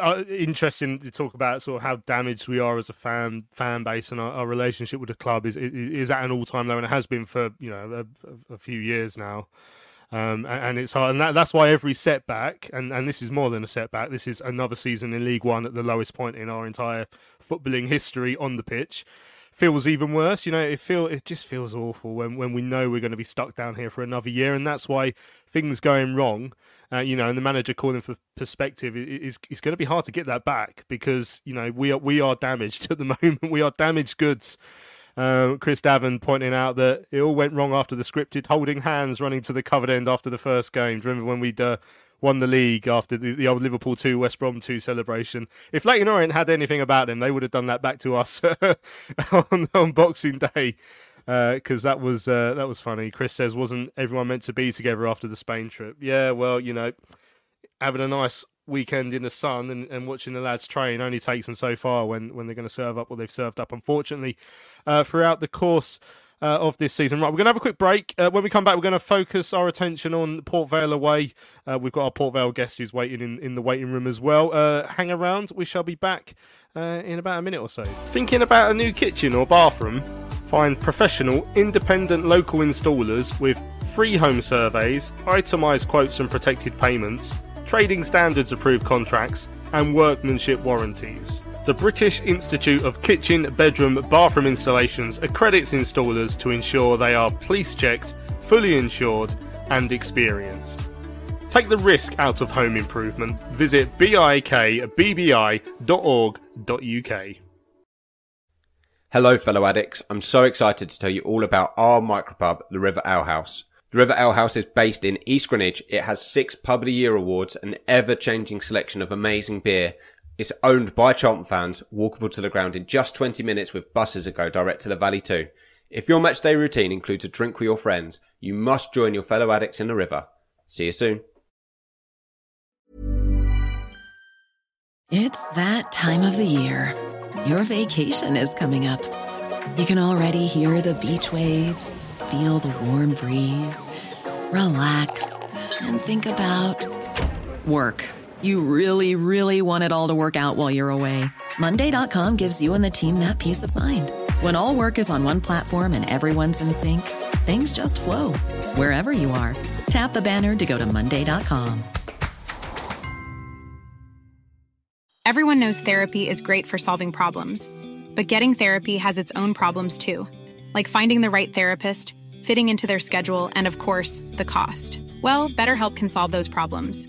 uh, interesting to talk about sort of how damaged we are as a fan fan base and our, our relationship with the club is is at an all time low, and it has been for you know a, a few years now. Um, and, and, it's hard, and that, that's why every setback, and, and this is more than a setback. This is another season in League One at the lowest point in our entire footballing history on the pitch. Feels even worse, you know. It feel it just feels awful when when we know we're going to be stuck down here for another year, and that's why things going wrong uh, you know, and the manager calling for perspective is is going to be hard to get that back because you know we are we are damaged <laughs> at the moment. We are damaged goods. Uh, Chris Davin pointing out that it all went wrong after the scripted holding hands running to the covered end after the first game. Remember when we'd uh, won the league after the, the, old Liverpool 2, West Brom 2 celebration? If Leyton Orient had anything about them, they would have done that back to us <laughs> on, on Boxing Day because uh, that was uh, that was funny. Chris says, "Wasn't everyone meant to be together after the Spain trip?" Yeah, well, you know, having a nice weekend in the sun and, and watching the lads train only takes them so far when when they're going to serve up what they've served up. Unfortunately, uh, throughout the course. Uh, of this season. Right, we're going to have a quick break. Uh, when we come back, we're going to focus our attention on Port Vale away. Uh, we've got our Port Vale guest who's waiting in, in the waiting room as well. Uh, hang around. We shall be back uh, in about a minute or so. Thinking about a new kitchen or bathroom? Find professional, independent local installers with free home surveys, itemised quotes and protected payments, trading standards approved contracts, and workmanship warranties. The British Institute of Kitchen, Bedroom, Bathroom Installations accredits installers to ensure they are police checked, fully insured, and experienced. Take the risk out of home improvement. Visit bikbbi.org.uk. Hello, fellow Addicks. I'm so excited to tell you all about our micropub, the River Ale House. The River Ale House is based in East Greenwich. It has six Pub of the Year awards, an ever-changing selection of amazing beer. It's owned by Charlton fans, walkable to the ground in just 20 minutes with buses that go direct to the Valley too. If your matchday routine includes a drink with your friends, you must join your fellow Addicks in the river. See you soon. It's that time of the year. Your vacation is coming up. You can already hear the beach waves, feel the warm breeze, relax, and think about work. You really, really want it all to work out while you're away. Monday.com gives you and the team that peace of mind. When all work is on one platform and everyone's in sync, things just flow wherever you are. Tap the banner to go to Monday.com. Everyone knows therapy is great for solving problems, but getting therapy has its own problems too, like finding the right therapist, fitting into their schedule, and of course, the cost. Well, BetterHelp can solve those problems.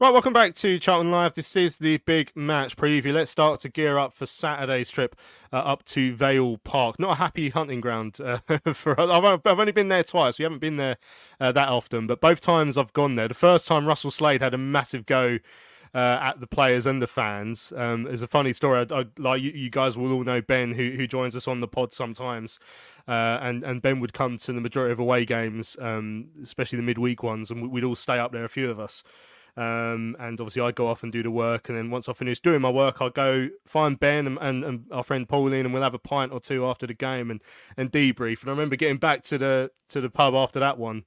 Right, welcome back to Charlton Live. This is the big match preview. Let's start to gear up for Saturday's trip uh, up to Vale Park. Not a happy hunting ground uh, <laughs> for us. I've, I've, only been there twice. We haven't been there uh, that often, but both times I've gone there. The first time Russell Slade had a massive go uh, at the players and the fans. Um, a funny story. I, I, like you, you, guys will all know Ben, who who joins us on the pod sometimes, uh, and and Ben would come to the majority of away games, um, especially the midweek ones, and we'd all stay up there. A few of us. Um, and obviously, I go off and do the work. And then once I finish doing my work, I'll go find Ben and, and, and, our friend Pauline, and we'll have a pint or two after the game and, and debrief. And I remember getting back to the to the pub after that one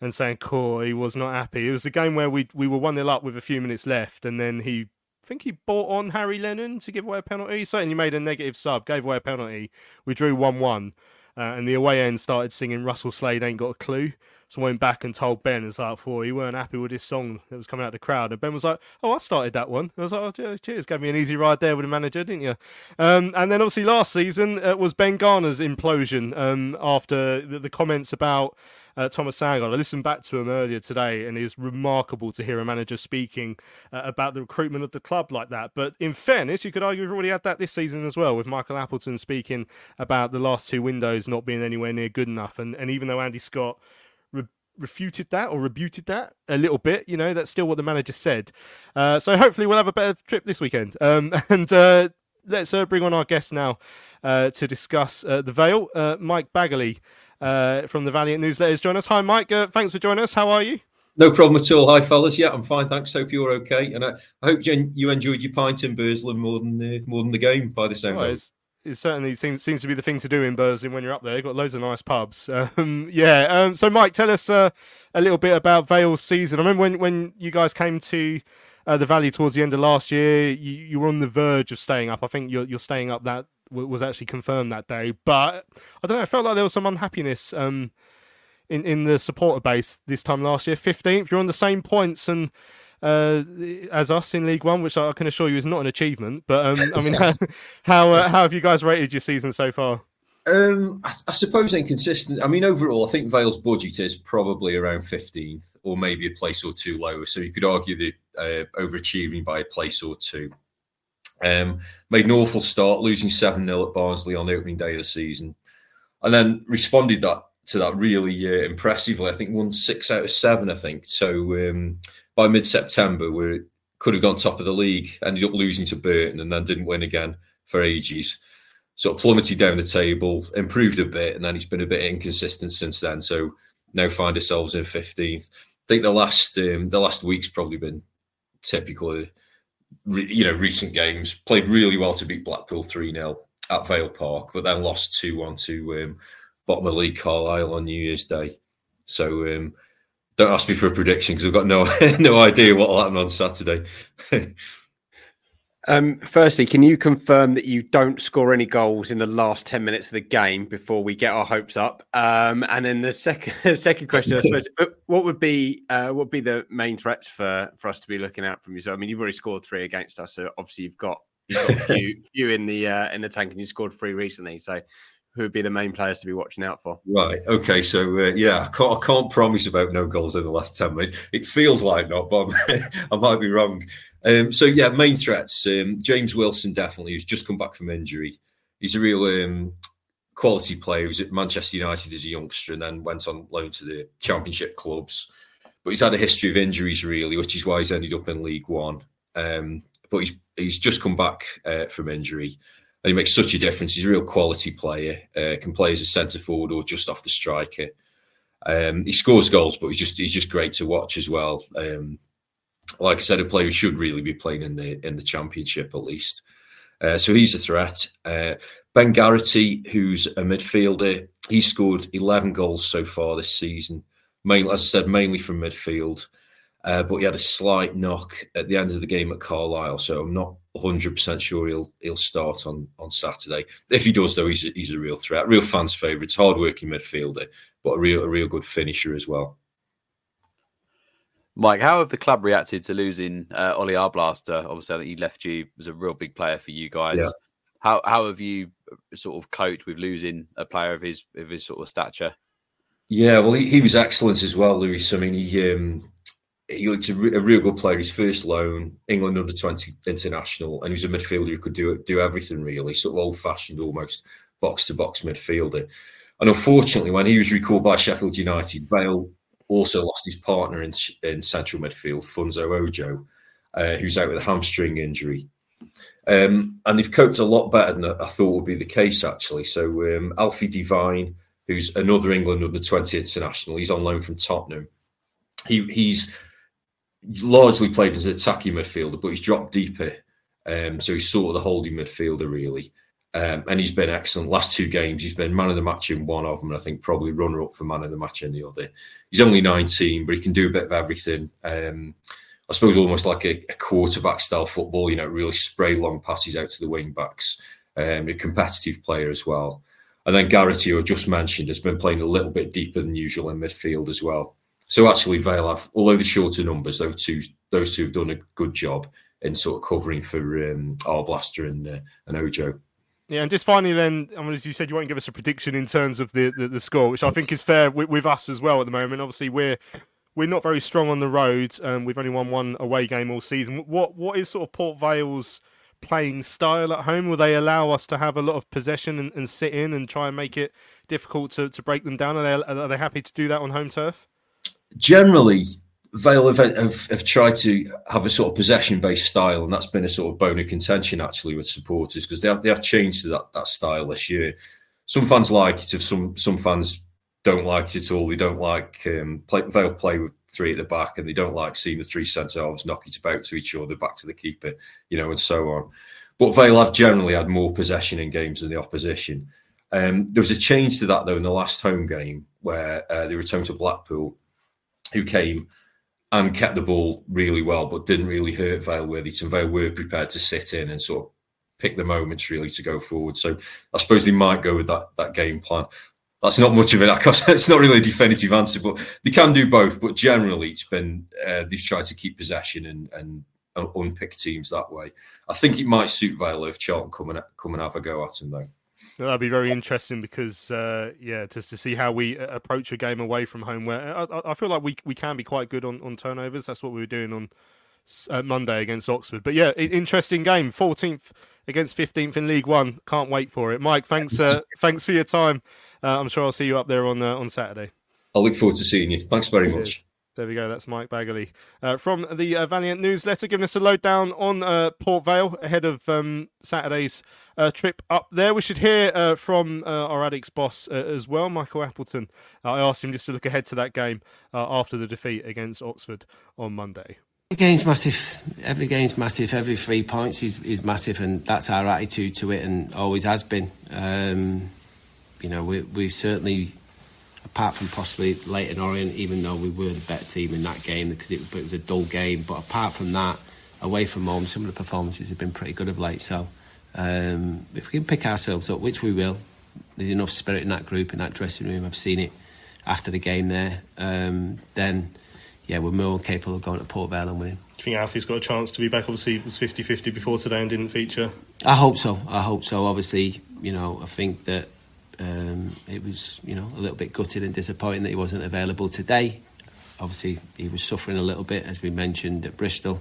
and saying, "Cool, he was not happy." It was the game where we we were one 0 up with a few minutes left, and then he. I think he bought on Harry Lennon to give away a penalty. He certainly made a negative sub, gave away a penalty. We drew 1 1. Uh, and the away end started singing Russell Slade Ain't Got a Clue. So I went back and told Ben, it's like, for he weren't happy with this song that was coming out of the crowd. And Ben was like, oh, I started that one. I was like, oh, cheers, gave me an easy ride there with the manager, didn't you? Um, and then obviously last season uh, was Ben Garner's implosion um, after the, the, comments about uh, Thomas Sandgaard. I listened back to him earlier today, and it is remarkable to hear a manager speaking uh, about the recruitment of the club like that. But in fairness, you could argue we've already had that this season as well, with Michael Appleton speaking about the last two windows not being anywhere near good enough. And, and even though Andy Scott refuted that or rebuted that a little bit. You know, that's still what the manager said. Uh, so hopefully we'll have a better trip this weekend. Um, <laughs> and uh, let's uh, bring on our guest now uh, to discuss uh, the Vale. Uh, Mike Baggaley from the Valiant Newsletters join us. Hi, Mike. thanks for joining us. How are you? No problem at all. Hi, fellas. Yeah, I'm fine. Thanks. Hope you're okay. And I, I hope you enjoyed your pint in Burslem more than the, more than the game by the same way it certainly seems seems to be the thing to do in Burslem when you're up there. You've got loads of nice pubs. <laughs> Um, yeah. Um, so, Mike, tell us uh, a little bit about Vale's season. I remember when, when you guys came to uh, the Valley towards the end of last year, you, you were on the verge of staying up. I think you're, you're staying up that was actually confirmed that day. But I don't know. I felt like there was some unhappiness um, in in the supporter base this time last year. Fifteenth, you're on the same points and uh, as us in League One, which I can assure you is not an achievement. But um, I mean, <laughs> how <laughs> how, uh, how, have you guys rated your season so far? Um, I, I, suppose inconsistent. I mean, overall, I think Vale's budget is probably around 15th or maybe a place or two lower. So you could argue that uh, overachieving by a place or two. Um, made an awful start, losing 7 0 at Barnsley on the opening day of the season. And then responded that to that really uh, impressively. I think won six out of seven, I think. So um, by mid September, we could have gone top of the league, ended up losing to Burton, and then didn't win again for ages. Sort of plummeted down the table, improved a bit, and then it's been a bit inconsistent since then. So now find ourselves in 15th. I think the last um, the last week's probably been typical. you know, recent games played really well to beat Blackpool three 0 at Vale Park, but then lost two one to um, bottom of the league Carlisle on New Year's Day. So um, don't ask me for a prediction because I've got no <laughs> no idea what will happen on Saturday. <laughs> Um, firstly, can you confirm that you don't score any goals in the last ten minutes of the game before we get our hopes up? Um, and then the second <laughs> second question, I suppose, what would be uh, what would be the main threats for for us to be looking out from you? So, I mean, you've already scored three against us, so obviously you've got you've got a few, few in the uh, in the tank, and you scored three recently. So, who would be the main players to be watching out for? Right. Okay. So uh, yeah, I can't, I can't, promise about no goals in the last ten minutes. It feels like not, but <laughs> I might be wrong. Um, so yeah, main threats. Um, James Wilson definitely, who's just come back from injury. He's a real um, quality player. He was at Manchester United as a youngster and then went on loan to the Championship clubs. But he's had a history of injuries, really, which is why he's ended up in League One. Um, but he's he's just come back uh, from injury, and he makes such a difference. He's a real quality player. Uh, can play as a centre forward or just off the striker. Um, he scores goals, but he's just he's just great to watch as well. Um, like I said, a player who should really be playing in the in the championship at least. Uh, so he's a threat. Uh, ben Garrity, who's a midfielder, he scored 11 goals so far this season. Mainly, as I said, mainly from midfield. Uh, but he had a slight knock at the end of the game at Carlisle, so I'm not 100 percent sure he'll he'll start on on Saturday. If he does, though, he's a, he's a real threat, real fans' favourite, hard-working midfielder, but a real a real good finisher as well. Mike, how have the club reacted to losing uh, Ollie Arblaster? Obviously, I think he left you was a real big player for you guys. Yeah. How how have you uh, sort of coped with losing a player of his of his sort of stature? Yeah, well, he, he was excellent as well, Lewis. I mean, he um, he looked a, re- a real good player. His first loan, England under twenty international, and he was a midfielder who could do do everything really, sort of old fashioned, almost box to box midfielder. And unfortunately, when he was recalled by Sheffield United, Vale also lost his partner in, in central midfield, Funso Ojo, uh, who's out with a hamstring injury. Um, and they've coped a lot better than I thought would be the case, actually. So um, Alfie Devine, who's another England under 20 international, he's on loan from Tottenham. He, he's largely played as an attacking midfielder, but he's dropped deeper. Um, so he's sort of the holding midfielder, really. Um, and he's been excellent. Last two games, he's been man of the match in one of them, and I think probably runner up for man of the match in the other. He's only 19, but he can do a bit of everything. Um, I suppose almost like a, a, quarterback style football, you know, really spray long passes out to the wing backs. Um, a competitive player as well. And then Garrity, who I just mentioned, has been playing a little bit deeper than usual in midfield as well. So actually, Vale have, although the shorter numbers, those two those two have done a good job in sort of covering for um, Arblaster and uh, and Ojo. Yeah, and just finally, then, I mean, as you said, you won't give us a prediction in terms of the, the, the score, which I think is fair with, with, us as well at the moment. Obviously, we're we're not very strong on the road. Um, we've only won one away game all season. What what is sort of Port Vale's playing style at home? Will they allow us to have a lot of possession and, and sit in and try and make it difficult to, to break them down? Are they are they happy to do that on home turf? Generally, Vale have, have, have, tried to have a sort of possession based style, and that's been a sort of bone of contention actually with supporters because they have, they have changed to that, that style this year. Some fans like it, some some fans don't like it at all. They don't like um, play, Vale play with three at the back, and they don't like seeing the three centre halves knock it about to each other, back to the keeper, you know, and so on. But Vale have generally had more possession in games than the opposition. Um, there was a change to that though in the last home game where uh, they returned to Blackpool, who came and kept the ball really well, but didn't really hurt Vale Worthington. Vale were prepared to sit in and sort of pick the moments really to go forward. So I suppose they might go with that that game plan. That's not much of it. <laughs> It's not really a definitive answer, but they can do both. But generally, it's been uh, they've tried to keep possession and and unpick teams that way. I think it might suit Vale if Charlton come and come and have a go at them though. That'd be very interesting because, uh, yeah, just to see how we uh, approach a game away from home. Where I, I, feel like we we can be quite good on, on turnovers. That's what we were doing on uh, Monday against Oxford. But yeah, interesting game. 14th against 15th in League One. Can't wait for it. Mike, thanks uh, <laughs> thanks for your time. Uh, I'm sure I'll see you up there on uh, on Saturday. I look forward to seeing you. Thanks very much. There we go. That's Mike Baggaley uh, from the uh, Valiant newsletter, giving us a lowdown on uh, Port Vale ahead of um, Saturday's uh, trip up there. We should hear uh, from uh, our Addicks boss as well, Michael Appleton. I asked him just to look ahead to that game after the defeat against Oxford on Monday. Every game's massive. Every game's massive. Every three points is, is massive, and that's our attitude to it, and always has been. Um, you know, we we certainly apart from possibly Leyton Orient, even though we were the better team in that game because it, it, was a dull game. But apart from that, away from home, some of the performances have been pretty good of late. So um, if we can pick ourselves up, which we will, there's enough spirit in that group, in that dressing room. I've seen it after the game there. Um, then, yeah, we're more capable of going to Port Vale and winning. Do you think Alfie's got a chance to be back? Obviously, it was 50 50 before today and didn't feature. I hope so. I hope so. Obviously, you know, I think that um, it was, you know, a little bit gutted and disappointing that he wasn't available today. Obviously, he was suffering a little bit, as we mentioned at Bristol.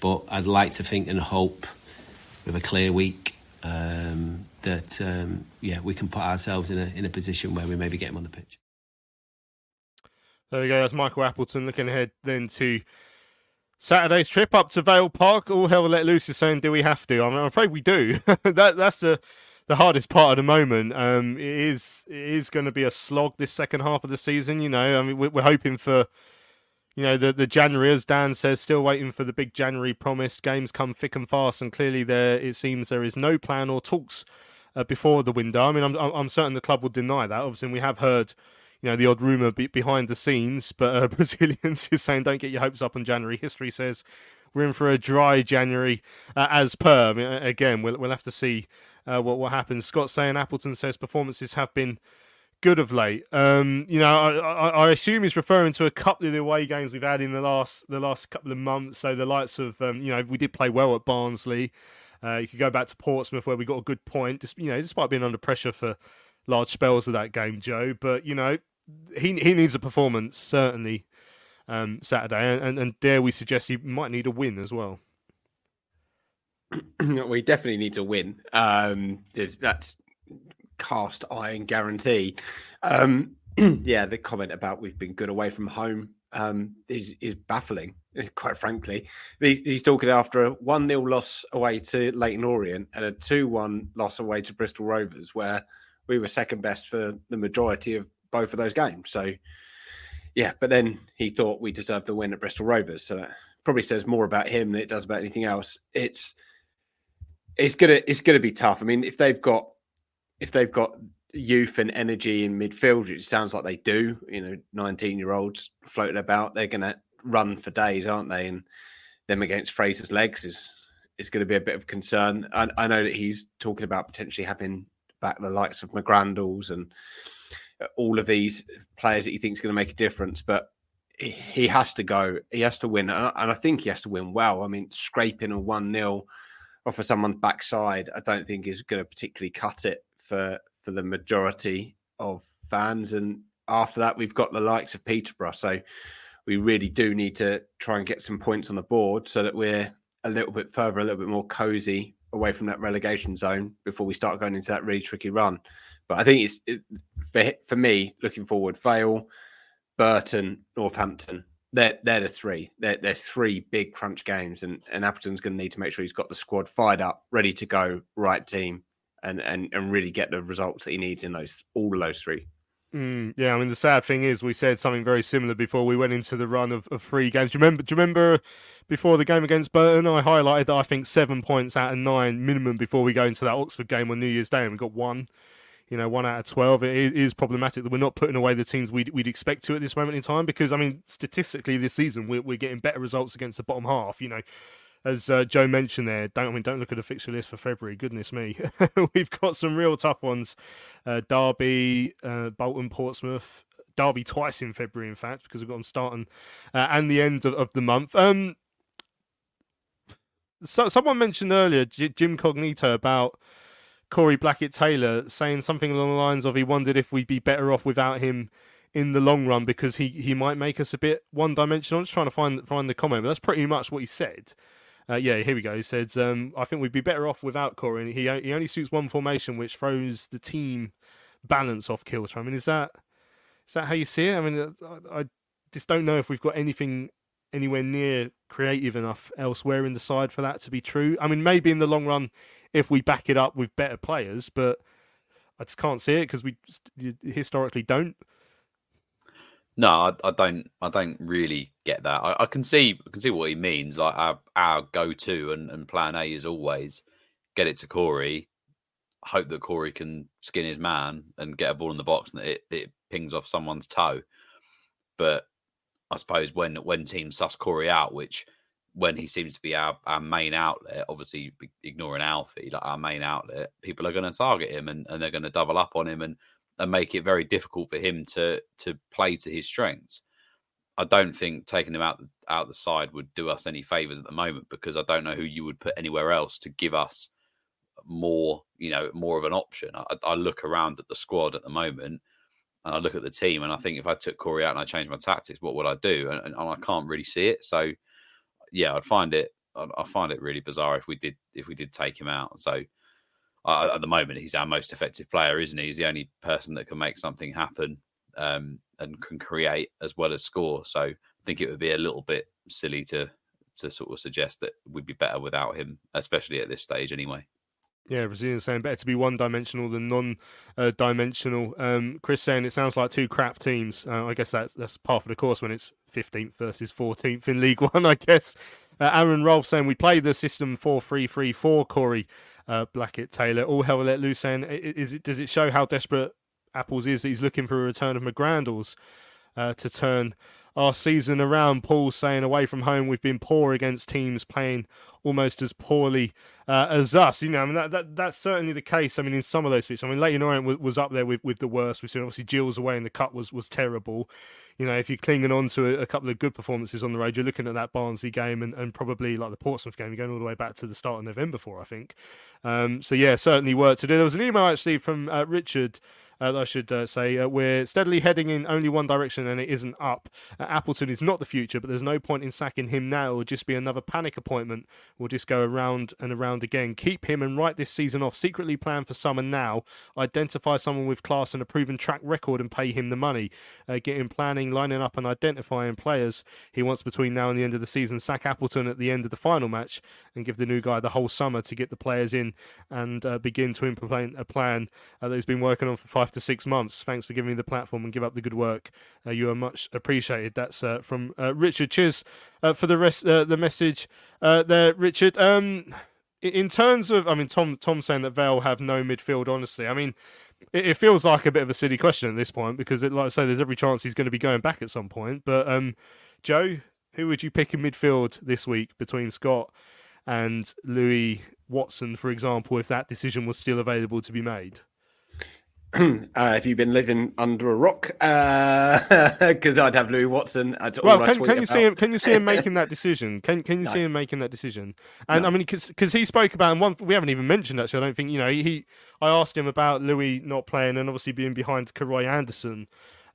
But I'd like to think and hope, with a clear week, um, that um, yeah, we can put ourselves in a in a position where we maybe get him on the pitch. There we go. That's Michael Appleton looking ahead then to Saturday's trip up to Vale Park. All hell let loose is saying, do we have to? I mean, I'm afraid we do. <laughs> that that's the the hardest part at the moment. Um, it is it is going to be a slog this second half of the season. You know, I mean, we're, we're hoping for you know the the January, as Dan says, still waiting for the big January promised. Games come thick and fast, and clearly there it seems there is no plan or talks uh, before the window. I mean, I'm I'm certain the club will deny that. Obviously, we have heard. You know the odd rumor be- behind the scenes, but uh, <laughs> Brazilians is saying don't get your hopes up on January. History says we're in for a dry January uh, as per. I mean, again, we'll we'll have to see uh, what what happens. Scott saying Appleton says performances have been good of late. Um, you know, I, I, I, assume he's referring to a couple of the away games we've had in the last the last couple of months. So the likes of um, you know we did play well at Barnsley. Uh, you could go back to Portsmouth where we got a good point. Just you know, despite being under pressure for large spells of that game, Joe. But you know, he he needs a performance certainly um, Saturday, and, and, dare we suggest he might need a win as well. <clears throat> we definitely need to win. Um, there's that's cast iron guarantee. Um, <clears throat> yeah, the comment about we've been good away from home um, is is baffling. <laughs> Quite frankly, he's talking after a one 0 loss away to Leyton Orient and a two one loss away to Bristol Rovers, where we were second best for the majority of both of those games. So, yeah, but then he thought we deserved the win at Bristol Rovers. So that probably says more about him than it does about anything else. It's it's gonna it's gonna be tough. I mean, if they've got if they've got youth and energy in midfield, it sounds like they do. You know, nineteen year olds floating about, they're gonna run for days, aren't they? And them against Fraser's legs is is going to be a bit of concern. I, I know that he's talking about potentially having back the likes of McGrandles and all of these players that he thinks is going to make a difference, but he has to go. He has to win, and I think he has to win well. I mean, scraping a one 0 off of someone's backside, I don't think is going to particularly cut it for for the majority of fans. And after that, we've got the likes of Peterborough, so we really do need to try and get some points on the board so that we're a little bit further, a little bit more cozy away from that relegation zone before we start going into that really tricky run. But I think it's it, for for me looking forward, Vale, Burton, Northampton they're they're the three. They're, they're three big crunch games, and and Appleton's going to need to make sure he's got the squad fired up, ready to go, right team, and and and really get the results that he needs in those all of those three. Mm, yeah, I mean the sad thing is we said something very similar before we went into the run of, of three games. Do you remember? Do you remember before the game against Burton? I highlighted that I think seven points out of nine minimum before we go into that Oxford game on New Year's Day, and we got one you know, one out of 12. It is problematic that we're not putting away the teams we'd, we'd expect to at this moment in time because, I mean, statistically this season, we're, we're getting better results against the bottom half. You know, as uh, Joe mentioned there, don't I mean don't look at the fixture list for February. Goodness me, <laughs> we've got some real tough ones: uh, Derby, uh, Bolton, Portsmouth, Derby twice in February, in fact, because we've got them starting uh, and the end of, of the month. Um, so someone mentioned earlier, Jim Cognito, about Corey Blackett Taylor saying something along the lines of he wondered if we'd be better off without him in the long run because he, he might make us a bit one dimensional. I'm just trying to find find the comment, but that's pretty much what he said. Uh, yeah, here we go. He said, um, "I think we'd be better off without Corey. He he only suits one formation, which throws the team balance off kilter. I mean, is that is that how you see it? I mean, I, I just don't know if we've got anything anywhere near creative enough elsewhere in the side for that to be true. I mean, maybe in the long run, if we back it up with better players, but I just can't see it because we historically don't. No, I, I, don't. I don't really get that. I, I, can see. I can see what he means. Like our, our go-to and, and plan A is always get it to Corey. Hope that Corey can skin his man and get a ball in the box and it, it pings off someone's toe. But I suppose when when teams suss Corey out, which when he seems to be our, our main outlet, obviously ignoring Alfie, like our main outlet, people are going to target him and, and they're going to double up on him and and make it very difficult for him to to play to his strengths. I don't think taking him out out the side would do us any favors at the moment because I don't know who you would put anywhere else to give us more, you know, more of an option. I, I look around at the squad at the moment and I look at the team and I think if I took Corey out and I changed my tactics, what would I do? And, and I can't really see it. So yeah, I'd find it I find it really bizarre if we did if we did take him out. So uh, at the moment, he's our most effective player, isn't he? He's the only person that can make something happen um, and can create as well as score. So I think it would be a little bit silly to to sort of suggest that we'd be better without him, especially at this stage, anyway. Yeah, Brazilian saying better to be one dimensional than non uh, dimensional. Um, Chris saying it sounds like two crap teams. Uh, I guess that's that's part of the course when it's 15th versus 14th in League <laughs> One, I guess. Uh, Aaron Rolfe saying we play the system 4 3 3 4, Corey uh, Blackett Taylor. All hell let loose And is it, does it show how desperate Apples is that he's looking for a return of McGrandles uh, to turn our season around. Paul saying away from home we've been poor against teams playing almost as poorly uh, as us. You know, I mean that, that that's certainly the case. I mean, in some of those pitches, I mean, Leyton Orient was, was up there with, with the worst. We've seen obviously Gills away in the cup was was terrible. You know, if you're clinging on to a, a, couple of good performances on the road, you're looking at that Barnsley game and, and probably like the Portsmouth game, you're going all the way back to the start of November for, I think. Um, so yeah, certainly work to do. There was an email actually from uh, Richard uh, I should uh, say. Uh, we're steadily heading in only one direction and it isn't up. Uh, Appleton is not the future, but there's no point in sacking him now. It will just be another panic appointment. We'll just go around and around again. Keep him and write this season off. Secretly plan for summer now. Identify someone with class and a proven track record and pay him the money. Uh, get him planning, lining up, and identifying players he wants between now and the end of the season. Sack Appleton at the end of the final match and give the new guy the whole summer to get the players in and uh, begin to implement a plan that he's been working on for five to six months. Thanks for giving me the platform and give up the good work. Uh, you are much appreciated. That's uh, from uh, Richard. Cheers uh, for the rest. Uh, the message there, Richard. Um, in terms of, I mean, Tom Tom saying that Vale have no midfield. Honestly, I mean, it, it, feels like a bit of a silly question at this point because, it, like I say, there's every chance he's going to be going back at some point. But um, Joe, who would you pick in midfield this week between Scott and Louis Watson, for example, if that decision was still available to be made? <clears throat> uh, have you been living under a rock? Because uh, <laughs> I'd have Louis Watson. well, can, can you see him? Can you see him <laughs> making that decision? Can Can you no. see him making that decision? And no. I mean, because he spoke about and one we haven't even mentioned actually. I don't think you know. He, I asked him about Louis not playing and obviously being behind Karoy Anderson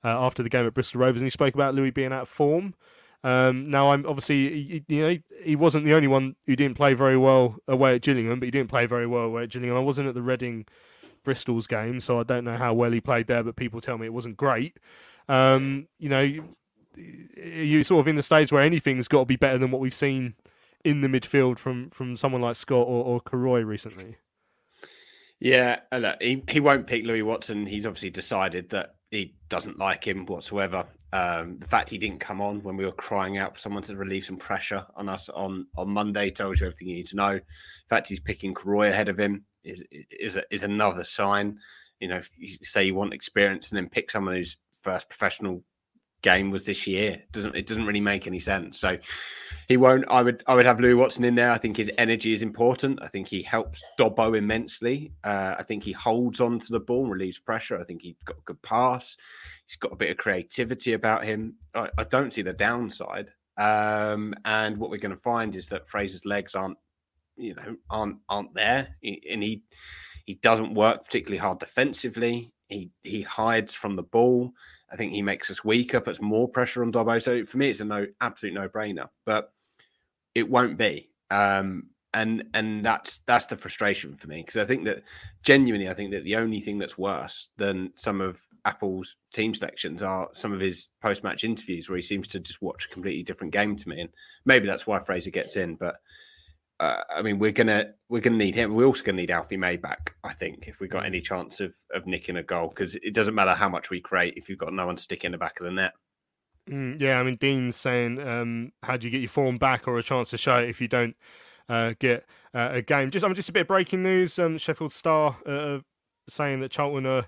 uh, after the game at Bristol Rovers, and he spoke about Louis being out of form. Um, now, I'm obviously, you know, he wasn't the only one who didn't play very well away at Gillingham, but he didn't play very well away at Gillingham. I wasn't at the Reading Bristol's game, so I don't know how well he played there, but people tell me it wasn't great. Um, you know, you, you sort of in the stage where anything's got to be better than what we've seen in the midfield from from someone like Scott or, or Karoy recently. Yeah, look, he, he won't pick Louis Watson. He's obviously decided that he doesn't like him whatsoever. Um, the fact he didn't come on when we were crying out for someone to relieve some pressure on us on, on Monday tells you everything you need to know. The fact he's picking Karoy ahead of him is is is another sign. You know, if you say you want experience and then pick someone whose first professional game was this year, it doesn't it doesn't really make any sense. So he won't. I would I would have Louis Watson in there. I think his energy is important. I think he helps Dobbo immensely. Uh, I think he holds on to the ball, relieves pressure. I think he's got a good pass. He's got a bit of creativity about him. I, I don't see the downside. Um, and what we're going to find is that Fraser's legs aren't you know aren't aren't there, and he he doesn't work particularly hard defensively. He he hides from the ball. I think he makes us weaker, puts more pressure on Dobbo. So for me, it's a no absolute no brainer. But it won't be. Um, and and that's that's the frustration for me because I think that genuinely I think that the only thing that's worse than some of Apple's team selections are some of his post-match interviews where he seems to just watch a completely different game to me, and maybe that's why Fraser gets in. But uh, I mean, we're gonna we're gonna need him. We're also gonna need Alfie May back. I think if we got any chance of of nicking a goal, because it doesn't matter how much we create if you've got no one sticking in the back of the net. Mm, yeah, I mean, Dean's saying, um, how do you get your form back or a chance to show it if you don't uh, get uh, a game? Just, I mean, just a bit of breaking news. Um, Sheffield Star uh, saying that Charlton are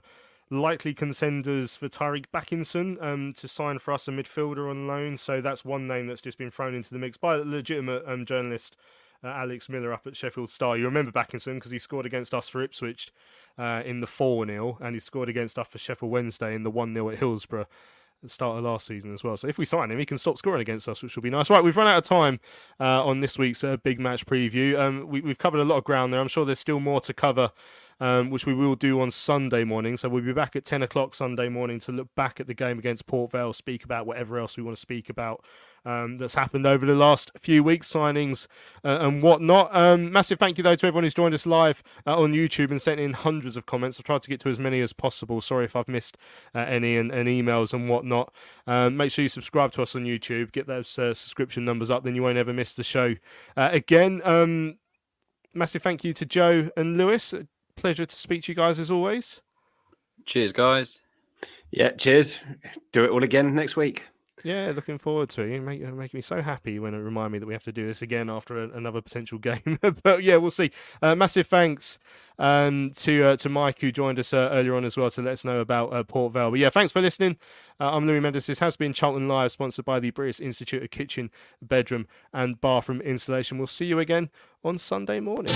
likely contenders for Tyreeq Bakinson um, to sign for us a midfielder on loan. So that's one name that's just been thrown into the mix by a legitimate um, journalist. Uh, Alex Miller up at Sheffield Star. You remember Bakinson because he scored against us for Ipswich uh, in the 4 0, and he scored against us for Sheffield Wednesday in the 1 0 at Hillsborough at the start of last season as well. So if we sign him, he can stop scoring against us, which will be nice. Right, we've run out of time uh, on this week's uh, big match preview. Um, we, have covered a lot of ground there. I'm sure there's still more to cover um, which we will do on Sunday morning. So we'll be back at 10 o'clock Sunday morning to look back at the game against Port Vale, speak about whatever else we want to speak about um, that's happened over the last few weeks, signings uh, and whatnot. Um, massive thank you, though, to everyone who's joined us live uh, on YouTube and sent in hundreds of comments. I've tried to get to as many as possible. Sorry if I've missed uh, any and, and, emails and whatnot. Um, make sure you subscribe to us on YouTube, get those uh, subscription numbers up, then you won't ever miss the show uh, again. Um, massive thank you to Joe and Lewis. Pleasure to speak to you guys as always. Cheers, guys. Yeah, cheers. Do it all again next week. Yeah, looking forward to it. You make, make me so happy when it remind me that we have to do this again after a, another potential <laughs> game. but yeah, we'll see. Uh, massive thanks um, to uh, to Mike who joined us uh, earlier on as well to let us know about uh, Port Vale. But yeah, thanks for listening. Uh, I'm Louis Mendes. This has been Charlton Live, sponsored by the British Institute of Kitchen, Bedroom, and Bathroom Installation. We'll see you again on Sunday morning.